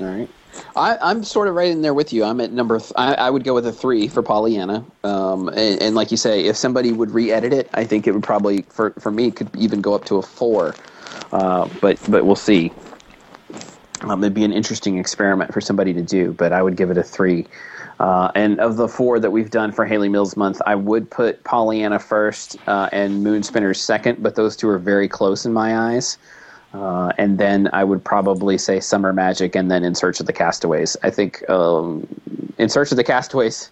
All right. I, I'm sort of right in there with you. I'm at number. Th- I, I would go with a three for Pollyanna. Um, and, and like you say, if somebody would re-edit it, I think it would probably for for me could even go up to a four. Uh, but but we'll see. Um, it'd be an interesting experiment for somebody to do, but I would give it a three. Uh, and of the four that we've done for Hayley Mills month, I would put Pollyanna first uh, and Moon Spinners second, but those two are very close in my eyes. Uh, and then I would probably say Summer Magic and then In Search of the Castaways. I think um, In Search of the Castaways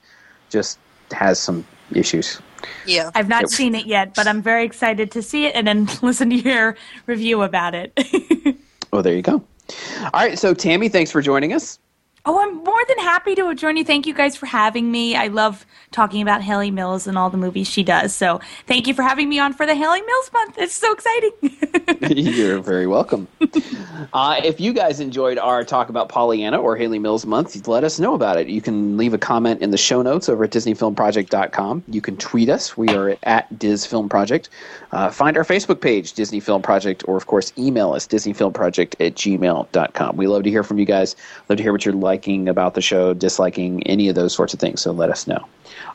just has some issues. Yeah. I've not Yep. seen it yet, but I'm very excited to see it and then listen to your review about it. Oh, there you go. All right, so Tammy, thanks for joining us. Oh, I'm more than happy to join you. Thank you guys for having me. I love talking about Hayley Mills and all the movies she does. So thank you for having me on for the Hayley Mills month. It's so exciting. You're very welcome. uh, if you guys enjoyed our talk about Pollyanna or Hayley Mills month, let us know about it. You can leave a comment in the show notes over at DisneyFilmProject.com. You can tweet us. We are at DizFilmProject. Uh, find our Facebook page, Disney Film Project, or of course, email us, DisneyFilmProject at gmail.com. We love to hear from you guys. Love to hear what you're liking about the show, disliking, any of those sorts of things. So let us know.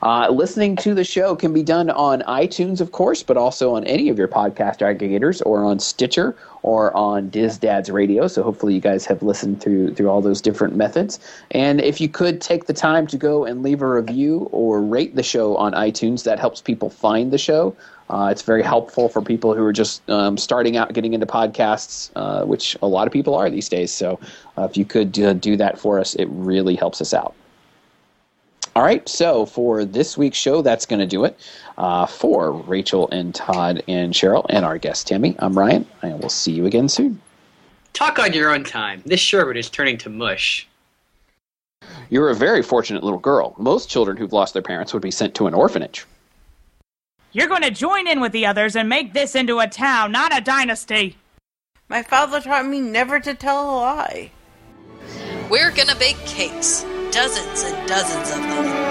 Uh, listening to the show can be done on iTunes, of course, but also on any of your podcast aggregators or on Stitcher or on Diz Dad's Radio. So hopefully you guys have listened through through all those different methods. And if you could take the time to go and leave a review or rate the show on iTunes, that helps people find the show. Uh, it's very helpful for people who are just um, starting out getting into podcasts, uh, which a lot of people are these days. So uh, if you could uh, do that for us, it really helps us out. All right, so for this week's show, that's going to do it. Uh, for Rachel and Todd and Cheryl and our guest Tammy, I'm Ryan. I will see you again soon. Talk on your own time. This sherbet is turning to mush. You're a very fortunate little girl. Most children who've lost their parents would be sent to an orphanage. You're going to join in with the others and make this into a town, not a dynasty. My father taught me never to tell a lie. We're gonna bake cakes. Dozens and dozens of them.